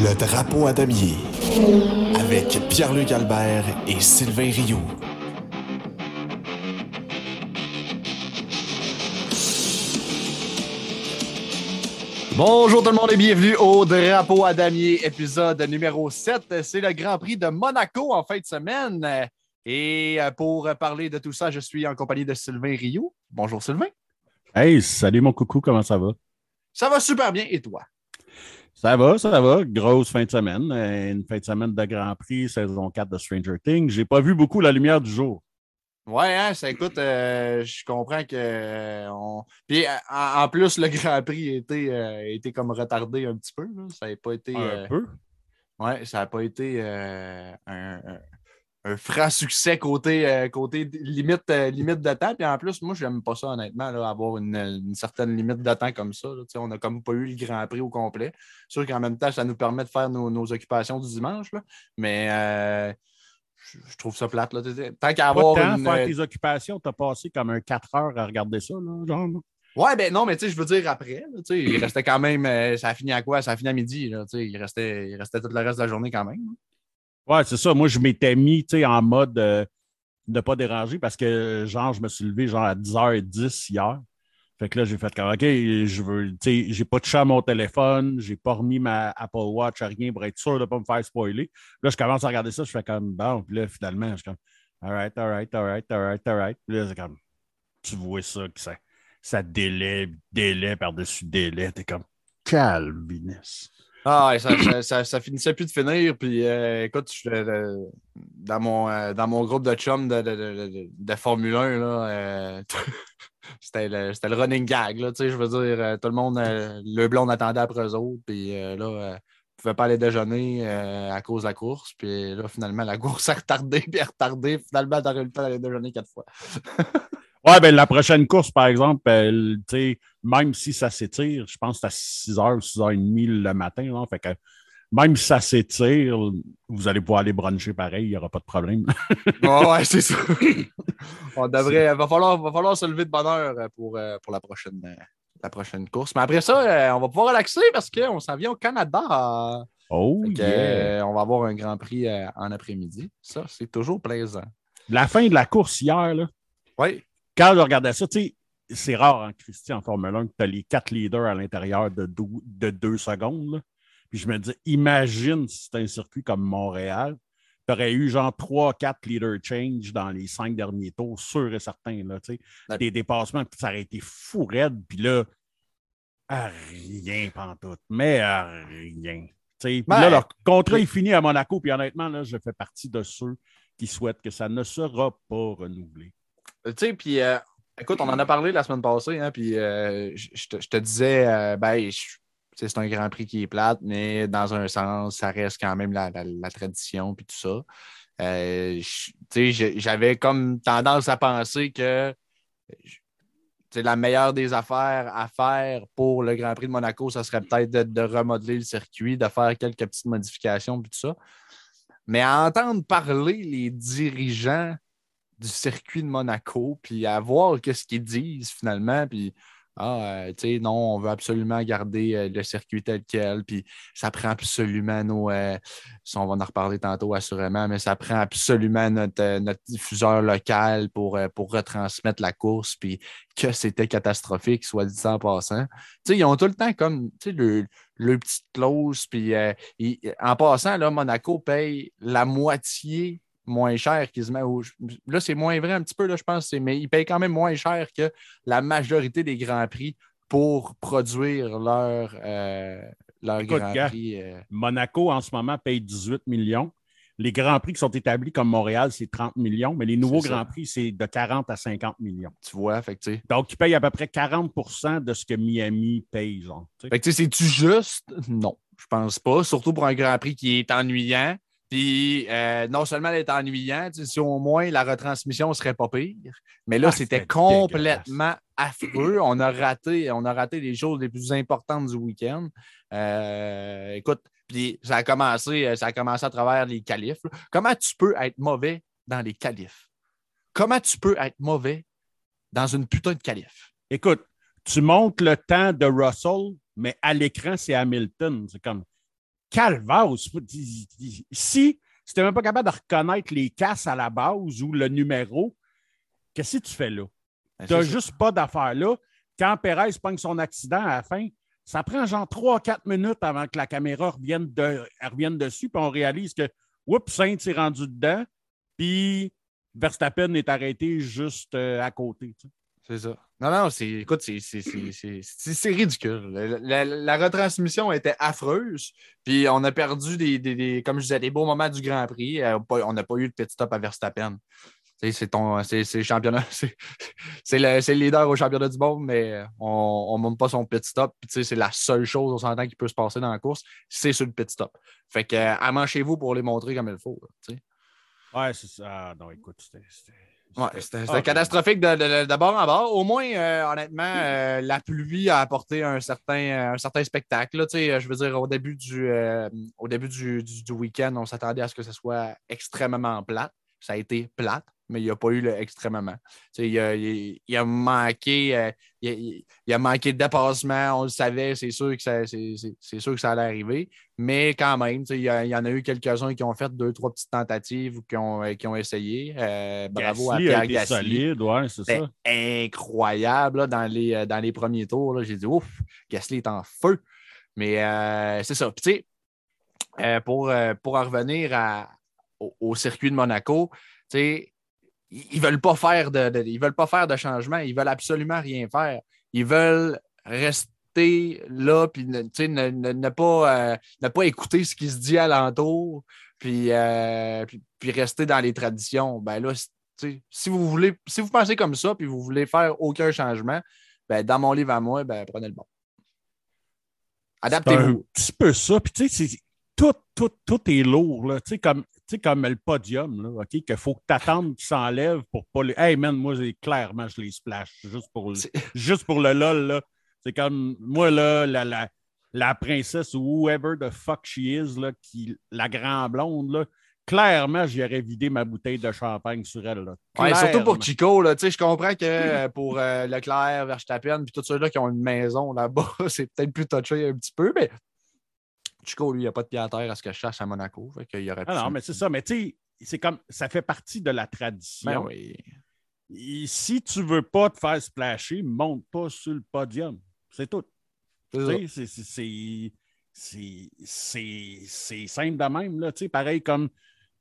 Le drapeau à damier avec Pierre-Luc Albert et Sylvain Rioux. Bonjour tout le monde et bienvenue au Drapeau à damier, épisode numéro 7. C'est le Grand Prix de Monaco en fin de semaine. Et euh, pour parler de tout ça, je suis en compagnie de Sylvain Rioux. Bonjour Sylvain. Hey, salut mon coucou, comment ça va? Ça va super bien et toi? Ça va, ça va. Grosse fin de semaine. Euh, une fin de semaine de Grand Prix, saison 4 de Stranger Things. J'ai pas vu beaucoup la lumière du jour. Ouais, hein, ça écoute, euh, je comprends que. Euh, on... Puis en, plus, le Grand Prix a été, comme retardé un petit peu. Ça n'a pas été. Un peu? Ouais, ça n'a pas été un, un franc succès côté, euh, côté limite, euh, limite de temps. Puis en plus, moi, je n'aime pas ça, honnêtement, avoir une, certaine limite de temps comme ça. On n'a comme pas eu le Grand Prix au complet. Sûr qu'en même temps, ça nous permet de faire nos, occupations du dimanche. Mais euh, je, trouve ça plate. Là. Tant qu'à avoir. Temps une... faire tes occupations, tu as passé comme un 4 heures à regarder ça, là, genre. Ouais, ben non, mais tu sais, je veux dire après, il restait quand même, ça a fini à quoi? Ça a fini à midi, là, il, restait, il restait tout le reste de la journée quand même. Ouais, c'est ça. Moi, je m'étais mis en mode de euh, ne pas déranger parce que, genre, je me suis levé genre à 10h10 hier. Fait que là, j'ai fait comme OK, je veux, tu sais, j'ai pas touché à mon téléphone, j'ai pas remis ma Apple Watch à rien pour être sûr de pas me faire spoiler. Là, je commence à regarder ça, je fais comme bon, puis là, finalement, je suis comme All right, all right, all right, all right, all right. Puis là, c'est comme tu vois ça, que ça, ça délai, délai par-dessus délai. T'es comme calviness. Ah, ça, ça, finissait plus de finir. Puis euh, écoute, dans, mon, euh, dans mon groupe de chums de, de, de, Formule 1, euh, c'était le, running gag. Là, je veux dire, tout le monde, le blond attendait après eux autres. Puis là, ne pouvait pas aller déjeuner à cause de la course. Puis là, finalement, la course a retardé, puis a retardé. Finalement, t'as eu le temps d'aller déjeuner quatre fois. Ouais, ben la prochaine course, par exemple, même si ça s'étire, je pense que c'est à 6h ou 6h30 le matin. fait que même si ça s'étire, vous allez pouvoir aller bruncher pareil, il n'y aura pas de problème. ouais, c'est ça. On devrait, va, falloir, va falloir se lever de bonne heure pour, euh, pour la, prochaine, euh, la prochaine course. Mais après ça, euh, on va pouvoir relaxer parce qu'on s'en vient au Canada. Oh, yeah. on va avoir un Grand Prix en après-midi. Ça, c'est toujours plaisant. La fin de la course hier, là. Oui quand je regardais ça, tu sais, c'est rare en Christian en Formule 1 que tu as les quatre leaders à l'intérieur de, de, deux secondes. Puis je me dis, imagine si c'était un circuit comme Montréal, tu aurais eu genre trois, quatre leader change dans les cinq derniers tours, sûr et certain. Là, Des dépassements, ça aurait été fou raide. Puis là, à rien, pantoute, mais à rien. Puis là, leur contrat est fini à Monaco, puis honnêtement, là, je fais partie de ceux qui souhaitent que ça ne sera pas renouvelé. Sais, puis euh, écoute, on en a parlé la semaine passée, hein, puis euh, je, te, disais, euh, ben, c'est un Grand Prix qui est plate, mais dans un sens, ça reste quand même la, tradition, puis tout ça. J'avais comme tendance à penser que la meilleure des affaires à faire pour le Grand Prix de Monaco, ça serait peut-être de, de, remodeler le circuit, de faire quelques petites modifications, puis tout ça. Mais à entendre parler les dirigeants du circuit de Monaco, puis à voir ce qu'ils disent finalement, puis ah, euh, tu sais, non, on veut absolument garder euh, le circuit tel quel, puis ça prend absolument nos. Euh, on va en reparler tantôt assurément, mais ça prend absolument notre, diffuseur local pour, pour retransmettre la course, puis que c'était catastrophique, soit dit en passant. Tu sais, ils ont tout le temps comme, tu sais, le, le petite clause, puis en passant, là, Monaco paye la moitié moins cher qu'ils se Là, c'est moins vrai un petit peu, là, je pense, mais ils payent quand même moins cher que la majorité des Grands Prix pour produire leur, euh, leur Grand Prix. Euh. Monaco, en ce moment, paye 18 millions. Les Grands Prix qui sont établis comme Montréal, c'est 30 millions, mais les nouveaux Grands Prix, c'est de 40 à 50 millions. Tu vois, fait Donc, ils payent à peu près 40% de ce que Miami paye. Genre, fait que c'est-tu juste? Non, je pense pas. Surtout pour un Grand Prix qui est ennuyant. Puis euh, non seulement elle est ennuyante, si au moins la retransmission serait pas pire, mais là, ah, c'était complètement affreux. On a raté, on a raté les choses les plus importantes du week-end. Euh, écoute, puis ça a commencé, ça a commencé à travers les qualifs. Comment tu peux être mauvais dans les qualifs? Comment tu peux être mauvais dans une putain de qualif? Écoute, tu montes le temps de Russell, mais à l'écran, c'est Hamilton. C'est comme calvaire. Si tu n'es même pas capable de reconnaître les casses à la base ou le numéro, qu'est-ce que tu fais là? Ben, Tu n'as ça. juste pas d'affaires là. Quand Perez pogne son accident à la fin, ça prend genre 3-4 minutes avant que la caméra revienne, de, elle revienne dessus, puis on réalise que, oups, Sainz est rendu dedans, puis Verstappen est arrêté juste euh, à côté. tu sais. C'est ça. Non, non, c'est, écoute, c'est, c'est, c'est, c'est- c'est- c'est ridicule. La, la- la retransmission était affreuse. Puis on a perdu des, des- des- comme je disais, des beaux moments du Grand Prix. Euh, on n'a pas eu de petit stop à Verstappen. C'est ton, c'est, championnat, c'est, c'est le, c'est le leader au championnat du monde, mais on ne monte pas son pit stop. Puis, c'est la seule chose, on s'entend, qui peut se passer dans la course, c'est sur le pit stop. Fait que, euh, amanchez-vous pour les montrer comme il faut. là, tu sais. Ouais, c'est ça. Ah, non, écoute, c'était. C'était- Ouais, c'était- c'était ah, catastrophique de, de, de- de bord en bord. Au moins, euh, honnêtement, euh, la pluie a apporté un certain, un certain spectacle. là. Je veux dire, au début du, euh, au début du, du- du week-end, on s'attendait à ce que ce soit extrêmement plate. Ça a été plate, mais il n'y a pas eu le extrêmement. Il, a, il- il a manqué. euh, il, a manqué de dépassement, on le savait, c'est sûr que ça, c'est, c'est- sûr que ça allait arriver. Mais quand même, il y, a- y en a eu quelques-uns qui ont fait deux, trois petites tentatives ou qui ont, euh, qui ont essayé. Euh, bravo Gasly à Pierre Gasly. solide, ouais, c'est C'était ça. incroyable là, dans, les, dans les premiers tours. là. J'ai dit, ouf, Gasly est en feu. Mais euh, c'est ça. Puis, pour, pour en revenir à- au, au circuit de Monaco, tu sais, ils ils veulent pas faire de, de- ils veulent pas faire de changement. Ils veulent absolument rien faire. Ils veulent rester là puis ne, ne, ne- ne pas, euh, ne pas écouter ce qui se dit alentour puis, euh, puis, puis rester dans les traditions. Ben là, si vous voulez, si vous pensez comme ça puis vous voulez faire aucun changement, ben, dans mon livre à moi, ben, prenez le bon. C'est un Adaptez-vous. petit peu ça. Puis, tu sais, tout, tout, tout est lourd, là. Tu sais, comme, tu sais, comme le podium, là, OK, qu'il faut que tu attendes qu'il s'enlève pour pas les. Hey, man, moi, clairement, je les splash juste pour le, juste pour le lol, là. C'est comme, moi, là, la, la, la princesse ou whoever the fuck she is, là, qui, la grande blonde, là, clairement, j'aurais vidé ma bouteille de champagne sur elle, là. Ouais, surtout pour. Chico, là, tu sais, je comprends que euh, pour euh, Leclerc, Verstappen, puis tous ceux-là qui ont une maison là-bas, c'est peut-être plus touché un petit peu, mais Chico, lui, il n'y a pas de pied à terre à ce que je cherche à Monaco. Fait qu'il y aurait Ah non, mais c'est ça. Mais tu sais, c'est comme, ça fait partie de la tradition. Ben oui. Et si tu veux pas te faire splasher, monte pas sur le podium. C'est tout. C'est simple de même. Là, pareil, comme,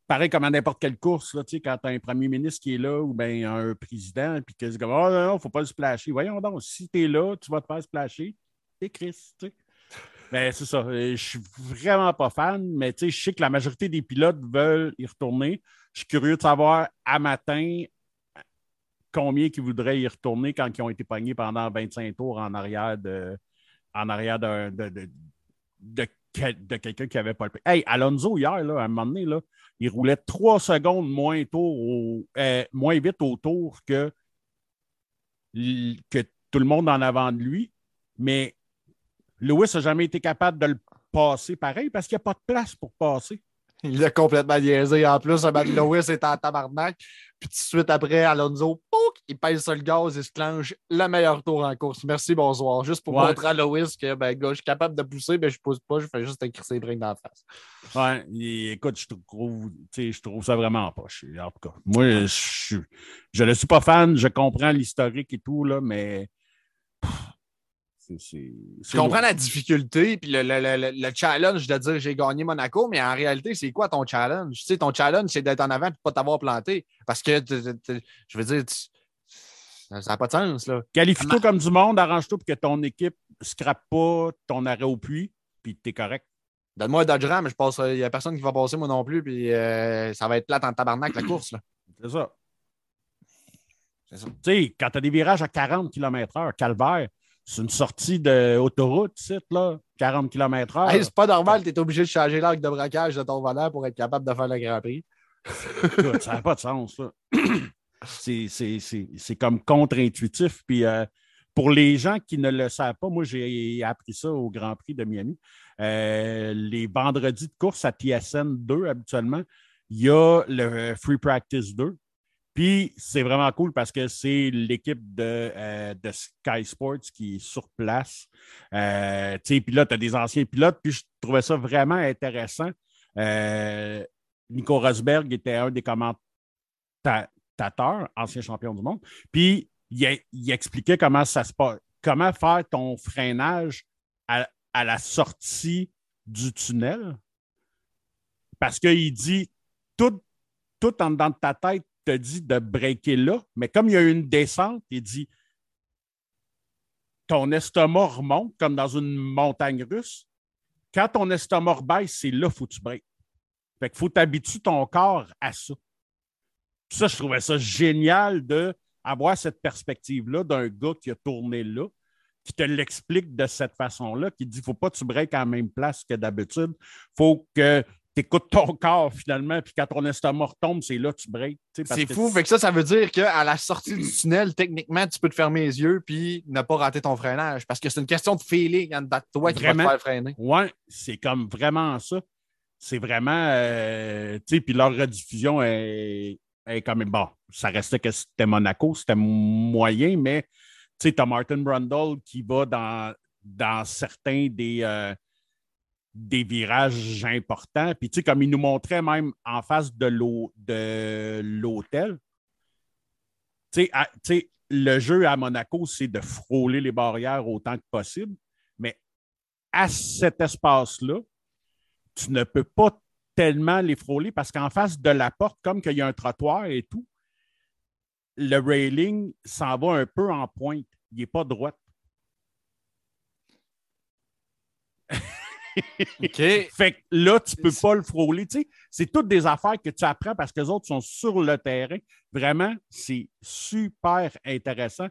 pareil comme à n'importe quelle course, là, quand tu as un premier ministre qui est là ou ben, un président, puis que c'est comme Oh non, non, faut pas le splasher. Voyons donc, si tu es là, tu vas te faire splasher, c'est Chris. tu sais. Mais c'est ça. euh, Je suis vraiment pas fan, mais je sais que la majorité des pilotes veulent y retourner. Je suis curieux de savoir à matin combien qui voudraient y retourner quand ils ont été pognés pendant 25 tours en arrière de en arrière de, de, de, quel- de quelqu'un qui avait pas le Hey, Alonso, hier, là, à un moment donné, là, il roulait trois secondes moins, au- euh, moins vite au tour que, que tout le monde en avant de lui. Mais Lewis n'a jamais été capable de le passer pareil parce qu'il n'y a pas de place pour passer. Il l'a complètement niaisé. En plus, Lewis est en tabarnak. Puis tout de suite après, Alonso, pouc, il pèse sur le gaz et se clenche le meilleur tour en course. Merci, bonsoir. Juste pour Ouais. montrer à Lewis que ben, gars, je suis capable de pousser, mais je pousse pas, je fais juste écrire ses brins dans la face. Ouais, et écoute, je trouve, je trouve ça vraiment pas. En tout cas, moi, je ne suis pas fan, je comprends l'historique et tout, là, mais. Je comprends la difficulté puis le, le- le- le challenge de dire j'ai gagné Monaco, mais en réalité, c'est quoi ton challenge? Tu sais, ton challenge, c'est d'être en avant et de ne pas t'avoir planté. Parce que, je veux dire, ça n'a pas de sens. Qualifie-toi comme du monde, arrange-toi pour que ton équipe ne scrape pas ton arrêt au puits, puis tu es correct. Donne-moi un Dodge Ram, je passe, il n'y a personne qui va passer, moi non plus, puis euh, ça va être plate en tabarnak la course. Là. C'est ça. C'est ça. Tu sais, quand tu as des virages à 40 km/h, calvaire, c'est une sortie d'autoroute, là, 40 km/h. Hey, c'est pas normal, tu es obligé de changer l'arc de braquage de ton volant pour être capable de faire le Grand Prix. Ça n'a pas de sens. là. C'est comme contre-intuitif. Puis euh, pour les gens qui ne le savent pas, moi, j'ai appris ça au Grand Prix de Miami. Euh, les vendredis de course à TSN 2, habituellement, il y a le Free Practice 2. Puis c'est vraiment cool parce que c'est l'équipe de, euh, de, Sky Sports qui est sur place. Euh, puis là, tu as des anciens pilotes, puis je trouvais ça vraiment intéressant. Euh, Nico Rosberg était un des commentateurs, ancien champion du monde. Puis il, il, expliquait comment ça se passe, comment faire ton freinage à, à la sortie du tunnel. Parce qu'il dit tout, tout en dedans de ta tête dit de breaker là, mais comme il y a une descente, il dit ton estomac remonte comme dans une montagne russe. Quand ton estomac baisse, c'est là qu'il faut que tu breaks. Fait qu'il faut t'habituer ton corps à ça. ça, je trouvais ça génial d'avoir cette perspective-là d'un gars qui a tourné là, qui te l'explique de cette façon-là, qui dit ne faut pas que tu breaks à la même place que d'habitude. Il faut que écoutes ton corps finalement, puis quand ton estomac retombe, c'est là que tu breaks. C'est fou. Fait que ça, ça veut dire qu'à la sortie du tunnel, techniquement, tu peux te fermer les yeux puis ne pas rater ton freinage. Parce que c'est une question de feeling en dedans de toi qui va te faire freiner. Oui, c'est comme vraiment ça. C'est vraiment. Euh, tu sais, puis leur rediffusion est, est quand même. Bon, ça restait que c'était Monaco, c'était moyen, mais tu sais, tu as Martin Brundle qui va dans, dans certains des, euh, des virages importants. Puis, tu sais, comme il nous montrait même en face de l'hôtel, tu sais, le jeu à Monaco, c'est de frôler les barrières autant que possible. Mais à cet espace-là, tu ne peux pas tellement les frôler parce qu'en face de la porte, comme qu'il y a un trottoir et tout, le railing s'en va un peu en pointe. Il n'est pas droit. OK. fait que là, tu ne peux pas le frôler. c'est toutes des affaires que tu apprends parce que les autres sont sur le terrain. Vraiment, c'est super intéressant.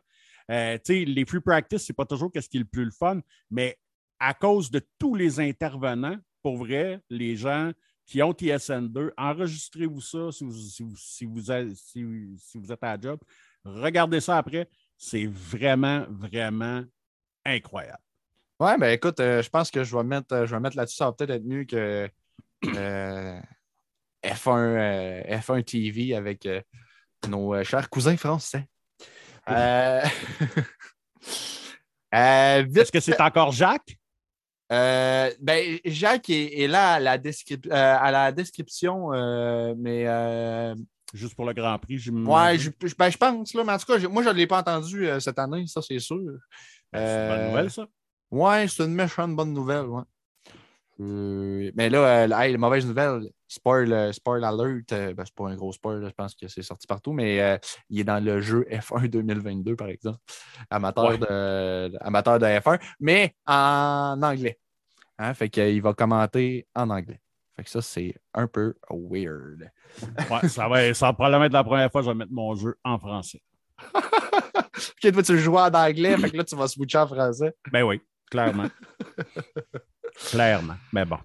Euh, les free practice, ce n'est pas toujours ce qui est le plus le fun, mais à cause de tous les intervenants, pour vrai, les gens qui ont TSN2, enregistrez-vous ça si vous, si, vous, êtes à la job. Regardez ça après. C'est vraiment, vraiment incroyable. Ouais, ben écoute, euh, je pense que je vais mettre, euh, je vais mettre là-dessus. Ça va peut-être être mieux que euh, F1, F1 TV avec nos chers cousins français. Est-ce que c'est encore Jacques? ben, Jacques est, là à la, à la description, mais. Juste pour le Grand Prix, je Ouais, je, ben, je pense, là, mais en tout cas, moi, je ne l'ai pas entendu cette année, ça, c'est sûr. c'est une bonne nouvelle, ça. Ouais, c'est une méchante bonne nouvelle. Ouais. Euh, mais là, euh, la mauvaise nouvelle, spoil, euh, spoil alert, ben, c'est pas un gros spoil, je pense que c'est sorti partout, mais il est dans le jeu F1 2022, par exemple. Amateur, de, amateur de F1, mais en anglais. Hein, fait qu'il va commenter en anglais. Fait que ça, c'est un peu weird. Ouais, ça va, ça va probablement être la première fois que je vais mettre mon jeu en français. ok, toi, tu joues en anglais, fait que là, tu vas switcher en français. Ben oui. Clairement. Clairement. Mais bon.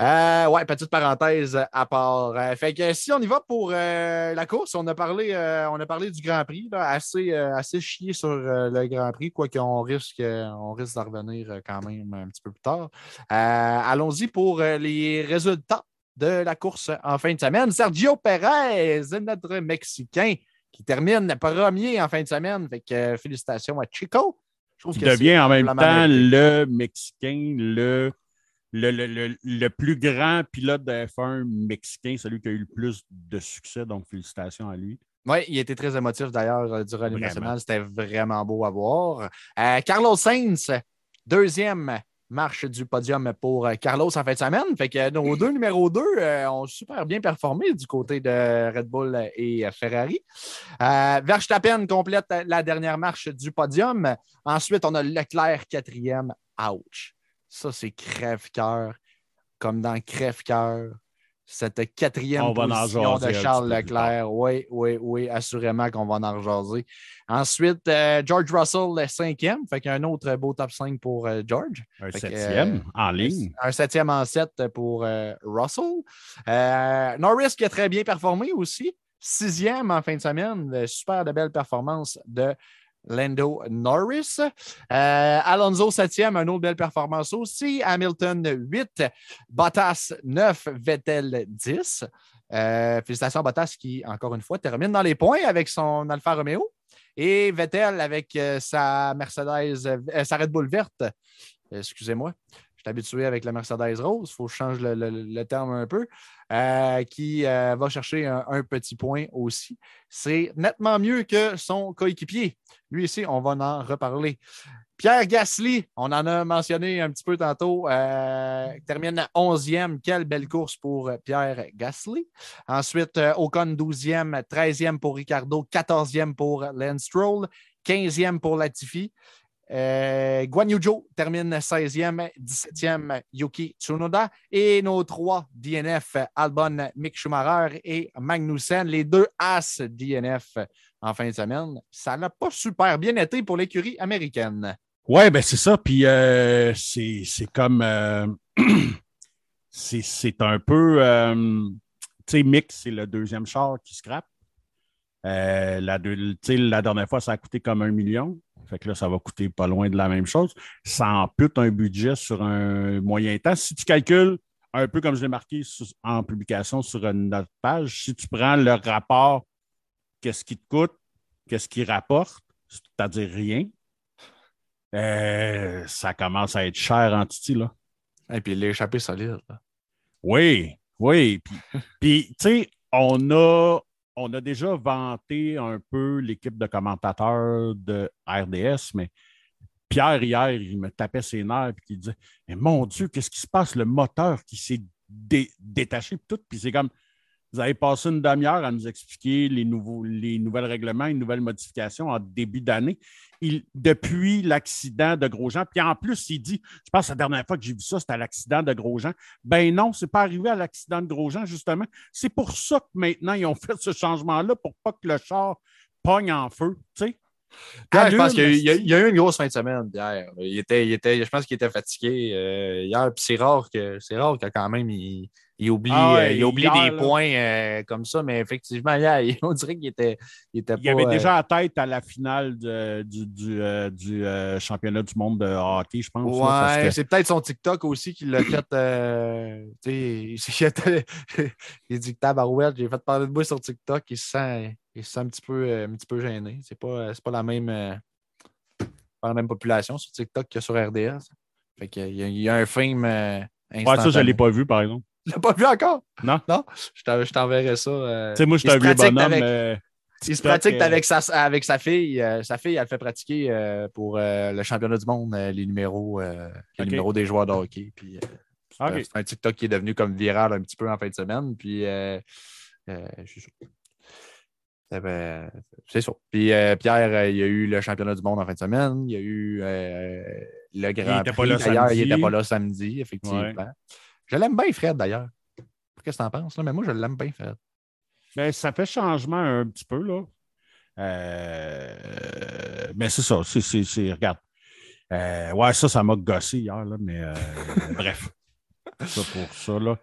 Euh, ouais, petite parenthèse à part. Euh, fait que si on y va pour euh, la course, on a parlé, on a parlé du Grand Prix, assez, assez chié sur le Grand Prix, quoi qu'on risque, on risque d'en revenir quand même un petit peu plus tard. Allons-y pour les résultats de la course en fin de semaine. Sergio Perez, notre Mexicain, qui termine premier en fin de semaine. Fait que félicitations à Chico qui devient en même temps le Mexicain, le, le, plus grand pilote de F1 mexicain, celui qui a eu le plus de succès. Donc, félicitations à lui. Oui, il était très émotif d'ailleurs euh, durant l'hymne national. C'était vraiment beau à voir. Euh, Carlos Sainz, deuxième marche du podium pour euh, Carlos en fin de semaine. Fait que nos deux numéros 2 euh, ont super bien performé du côté de Red Bull et euh, Ferrari. Verstappen complète la dernière marche du podium. Ensuite, on a Leclerc quatrième. Ouch. Ça, c'est crève-cœur. Comme dans crève-cœur cette quatrième position de Charles Leclerc. Oui, oui, oui, assurément qu'on va en rejaser. Ensuite, euh, George Russell, le cinquième. Fait qu'il y a un autre beau top 5 pour euh, George. Un septième euh, en ligne. Un, septième en sept pour Russell. Norris qui a très bien performé aussi. Sixième en fin de semaine. Super de belle performance de Lando Norris. Euh, Alonso, 7e, une autre belle performance aussi. Hamilton, 8. Bottas, 9. Vettel, 10. Euh, félicitations à Bottas qui, encore une fois, termine dans les points avec son Alfa Romeo. Et Vettel avec euh, sa Mercedes, euh, sa Red Bull verte. Excusez-moi. Je suis habitué avec la Mercedes rose, il faut que je change le, terme un peu, qui va chercher un, petit point aussi. C'est nettement mieux que son coéquipier. Lui ici, on va en reparler. Pierre Gasly, on en a mentionné un petit peu tantôt, euh, termine 11e. Quelle belle course pour Pierre Gasly. Ensuite, euh, Ocon 12e, 13e pour Ricardo, 14e pour Lance Stroll, 15e pour Latifi. Euh, Guan termine 16e, 17e Yuki Tsunoda et nos trois DNF, Albon, Mick Schumacher et Magnussen, les deux As DNF en fin de semaine. Ça n'a pas super bien été pour l'écurie américaine. Ouais, ben c'est ça. Puis euh, c'est comme. Euh, c'est un peu. Euh, tu sais, Mick, c'est le deuxième char qui scrape. la, la dernière fois, ça a coûté comme un million. Fait que là, ça va coûter pas loin de la même chose. Ça ampute un budget sur un moyen temps. Si tu calcules, un peu comme je l'ai marqué en publication sur notre page, si tu prends le rapport, qu'est-ce qui te coûte, qu'est-ce qui rapporte, c'est-à-dire rien, euh, ça commence à être cher en Titi, là. Et puis l'échappée solide. Oui, oui. Puis, tu sais, on a, on a déjà vanté un peu l'équipe de commentateurs de RDS, mais Pierre, hier, il me tapait ses nerfs et il disait Mais mon Dieu, qu'est-ce qui se passe? Le moteur qui s'est détaché, tout. Puis c'est comme vous avez passé une demi-heure à nous expliquer les, nouveaux, les règlements, les nouvelles modifications en début d'année. Depuis l'accident de Grosjean, puis en plus, il dit, je pense que la dernière fois que j'ai vu ça, c'était à l'accident de Grosjean. Ben non, ce n'est pas arrivé à l'accident de Grosjean, justement. C'est pour ça que maintenant, ils ont fait ce changement-là, pour pas que le char pogne en feu, tu sais. je pense qu'il y, a eu une grosse fin de semaine hier. Il était, il était, je pense qu'il était fatigué euh, hier. Puis c'est rare que c'est rare que quand même il, il oublie, ah euh, il oublie des points euh, comme ça, mais effectivement, on dirait qu'il était, il était Il avait déjà la tête à la finale du, du, euh, du championnat du monde de hockey, je pense. Ouais, c'est peut-être son TikTok aussi qui l'a fait. il, il dit que tabarouette, j'ai fait parler de moi sur TikTok, il se sent, il se sent un, petit peu, un petit peu gêné. C'est pas, pas la même. pas la même population sur TikTok que sur RDS. Fait qu'il y, a, il y a un film. ouais, ça, je ne l'ai pas vu, par exemple. Tu l'as pas vu encore? Non. Non? Je t'enverrai ça. Euh, tu sais, moi, je suis un vieux bonhomme, mais... Il se pratique avec, sa, avec sa fille. Euh, sa fille, elle fait pratiquer euh, pour le championnat du monde les numéros, les numéros des joueurs de hockey. Puis, C'est un TikTok qui est devenu comme viral un petit peu en fin de semaine. Puis, c'est ça. Puis Pierre, il y a eu le championnat du monde en fin de semaine. Il y a eu le Grand Prix. D'ailleurs, il n'était pas là samedi, effectivement. Je l'aime bien, Fred, d'ailleurs. Qu'est-ce que tu en penses? Là? Mais moi, je l'aime bien, Fred. Mais ça fait changement un petit peu, là. Euh, mais c'est ça. C'est, regarde. Euh, ouais, ça, ça m'a gossé hier, là, mais euh, bref. Ça pour ça, là.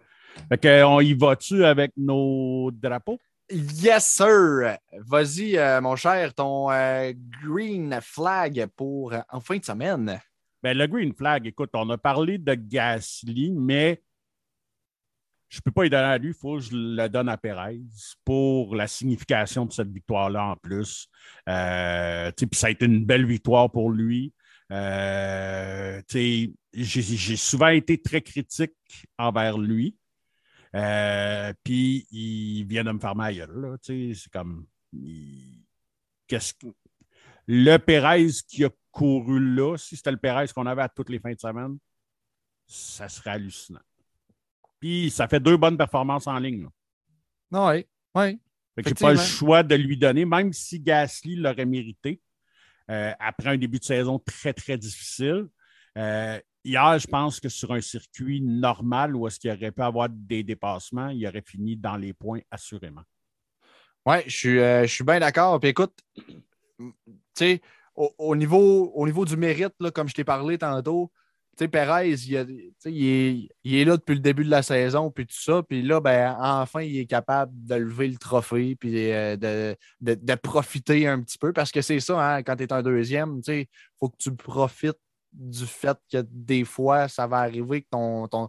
Fait qu'on y va-tu avec nos drapeaux? Yes, sir. Vas-y, mon cher, ton green flag pour en fin de semaine. Ben, le green flag, écoute, on a parlé de Gasly, mais je ne peux pas y donner à lui, il faut que je le donne à Perez pour la signification de cette victoire-là en plus. Euh, ça a été une belle victoire pour lui. Euh, j'ai souvent été très critique envers lui. Euh, puis il vient de me faire ma gueule. C'est comme. Qu'est-ce que. Le Perez qui a couru là, si c'était le Perez qu'on avait à toutes les fins de semaine, ça serait hallucinant. Puis ça fait deux bonnes performances en ligne. Oui, oui. Je n'ai pas le choix de lui donner, même si Gasly l'aurait mérité euh, après un début de saison très, très difficile. Euh, hier, je pense que sur un circuit normal où est-ce qu'il aurait pu avoir des dépassements, il aurait fini dans les points assurément. Oui, je suis, euh, je suis bien d'accord. Puis écoute, tu sais, au, niveau, au niveau du mérite, là, comme je t'ai parlé tantôt, sais, Perez, il, est, là depuis le début de la saison, puis tout ça. Puis là, ben, enfin, il est capable de lever le trophée, puis euh, de, profiter un petit peu. Parce que c'est ça, hein, quand tu es un deuxième, il faut que tu profites du fait que des fois, ça va arriver que ton, ton,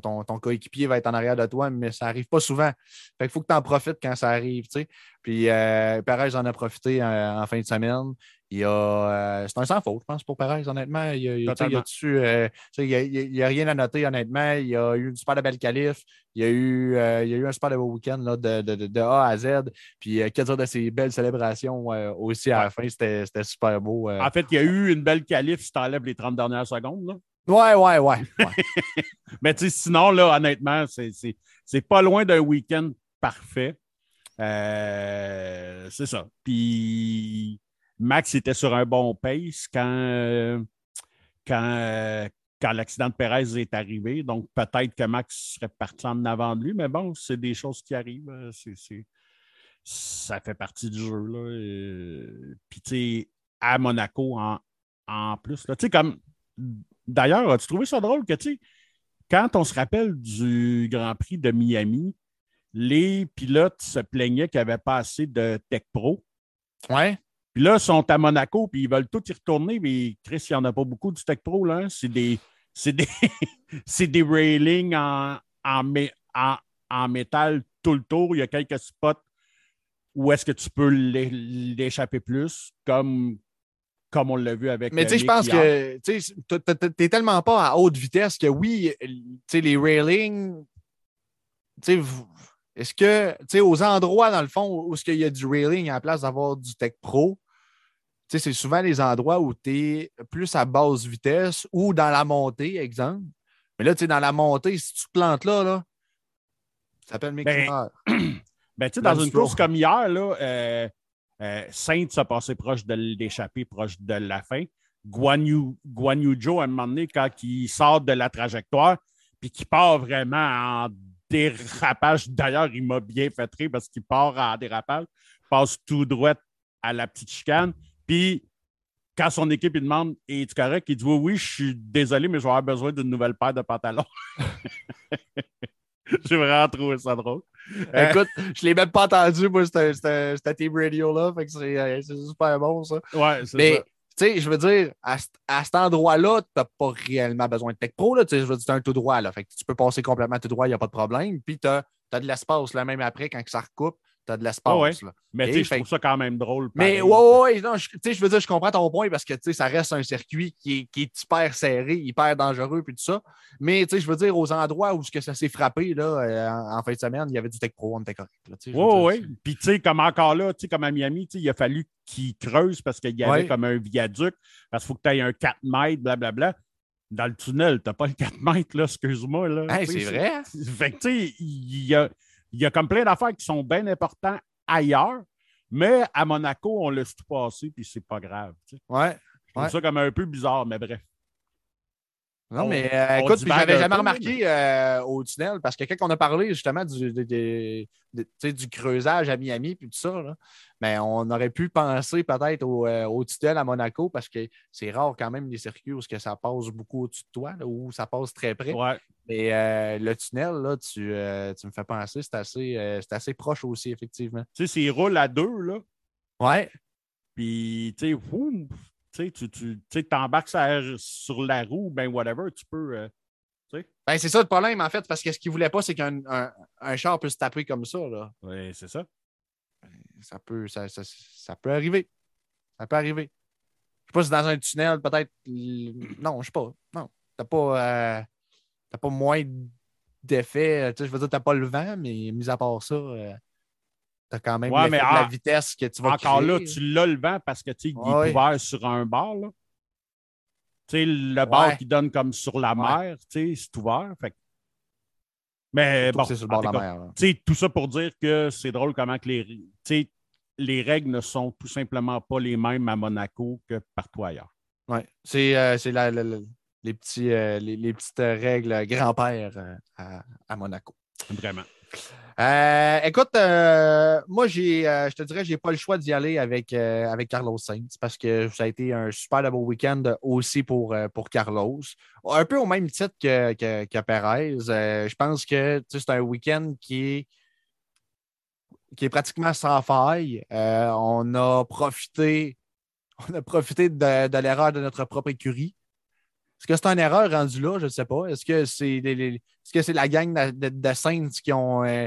ton, ton, coéquipier va être en arrière de toi, mais ça n'arrive pas souvent. Fait qu'il faut que tu en profites quand ça arrive. Tu sais. Puis euh, Perez en a profité euh, en fin de semaine. Il a, euh, c'est un sans faute, je pense, pour Perez, honnêtement. Il n'y a, a, rien à noter, honnêtement. Il a eu une super belle qualif. Il y a eu, il y a eu un super beau week-end de, de, de, A à Z. Puis, qu'est-ce dire de ces belles célébrations aussi à la fin, c'était super beau. En fait, il y a eu une belle qualif si tu enlèves les 30 dernières secondes. Là. Ouais, ouais, ouais. Mais tu sais, sinon, là, honnêtement, c'est pas loin d'un week-end parfait. Euh, c'est ça. Puis Max était sur un bon pace quand, quand, quand l'accident de Perez est arrivé. Donc peut-être que Max serait parti en avant de lui, mais bon, c'est des choses qui arrivent. ça fait partie du jeu. Là. Puis tu sais, à Monaco en, en plus, tu sais, comme D'ailleurs, as-tu trouvé ça drôle que, tu sais, quand on se rappelle du Grand Prix de Miami, les pilotes se plaignaient qu'il n'y avait pas assez de Tech Pro. Ouais. Puis là, ils sont à Monaco, puis ils veulent tous y retourner, mais Chris, il n'y en a pas beaucoup du Tech Pro, là. Hein. C'est des, c'est des, des railings en, en, en, métal tout le tour. Il y a quelques spots où est-ce que tu peux l'échapper plus, comme, comme on l'a vu avec. Mais tu sais, je pense que tu n'es tellement pas à haute vitesse que oui, les railings, est-ce que, tu sais, aux endroits, dans le fond, où il y a du railing à la place d'avoir du Tech Pro, c'est souvent les endroits où tu es plus à basse vitesse ou dans la montée, exemple. Mais là, tu sais, dans la montée, si tu plantes là, là ça s'appelle mes ben, ben, tu sais, dans une course comme hier, là, euh, euh, Sainte s'est passé proche de l'échapper, proche de la fin. Guan à un moment donné, quand il sort de la trajectoire, puis qu'il part vraiment en dérapage. D'ailleurs, il m'a bien fait rire parce qu'il part en dérapage, passe tout droit à la petite chicane. Puis, quand son équipe lui demande Es-tu correct? Il dit Oui, oui, je suis désolé, mais je vais avoir besoin d'une nouvelle paire de pantalons. J'ai vraiment trouvé ça drôle. Écoute, je ne l'ai même pas entendu, moi, c'était Team Radio-là. Fait que euh, c'est super bon, ça. Ouais, c'est Mais, tu sais, je veux dire, à, cet endroit-là, tu n'as pas réellement besoin de Tech Pro. Là, je veux dire, c'est un tout droit. Là. Fait que tu peux passer complètement tout droit, il n'y a pas de problème. Puis, tu as, as, de l'espace, là, même après, quand ça recoupe tu as de l'espace. Mais tu sais, je trouve ça quand même drôle. Mais ouais, ouais, non, je, je veux dire, je comprends ton point parce que ça reste un circuit qui est, qui est, hyper serré, hyper dangereux, puis tout ça. Mais je veux dire, aux endroits où que ça s'est frappé là, euh, en, fin de semaine, il y avait du Tech Pro, on était correct. Oui, oui. Puis tu sais, comme encore là, comme à Miami, il a fallu qu'il creuse parce qu'il y avait comme un viaduc, parce qu'il faut que tu aies un 4 mètres, blablabla. Dans le tunnel, tu n'as pas le 4 mètres, là, excuse-moi. c'est vrai. Fait que tu sais, il y a il y a comme plein d'affaires qui sont bien importantes ailleurs, mais à Monaco, on laisse tout passer, puis c'est pas grave. Tu sais. Ouais. Je trouve ça comme un peu bizarre, mais bref. Non, mais euh, écoute, je n'avais jamais remarqué euh, au tunnel parce que quand on a parlé justement du, du creusage à Miami et tout ça, mais on aurait pu penser peut-être au, euh, au, tunnel à Monaco parce que c'est rare quand même les circuits où que ça passe beaucoup au-dessus de toi, ou ça passe très près. Ouais. Et le tunnel, là, tu, tu, me fais penser, c'est assez, assez proche aussi, effectivement. Tu sais, s'il roule à deux, là. Ouais. Puis, tu sais, tu tu, tu t'embarques sur la roue, ben whatever, tu peux. Euh, ben, c'est ça le problème, en fait, parce que ce qu'il ne voulait pas, c'est qu'un un, char peut se taper comme ça. Là. Oui, c'est ça. Ben, ça peut, ça, ça, peut arriver. Ça peut arriver. Je sais pas si dans un tunnel, peut-être. Non, je sais pas. Non. T'as pas, euh, pas moins d'effet. Je veux dire, t'as pas le vent, mais mis à part ça. Euh, tu quand même la vitesse que tu vas Encore là, tu l'as le vent parce que tu est ouvert sur un bar. Là. le bar qui donne comme sur la mer, c'est ouvert. Fait. Mais bon, sur le bord de la mer, tout ça pour dire que c'est drôle comment que les, les règles ne sont tout simplement pas les mêmes à Monaco que partout ailleurs. Oui, c'est euh, les, petits, euh, les, petites règles grand-père euh, à, à Monaco. Vraiment. Euh, écoute, euh, moi, j'ai, euh, je te dirais, j'ai pas le choix d'y aller avec, avec Carlos Sainz parce que ça a été un super beau week-end aussi pour, pour Carlos. Un peu au même titre que, que, Perez. je pense que c'est un week-end qui est, qui est pratiquement sans faille. on a profité, on a profité de l'erreur de notre propre écurie. Est-ce que c'est une erreur rendue là? Je ne sais pas. Est-ce que c'est est -ce c'est la gang de, Saints qui ont, euh,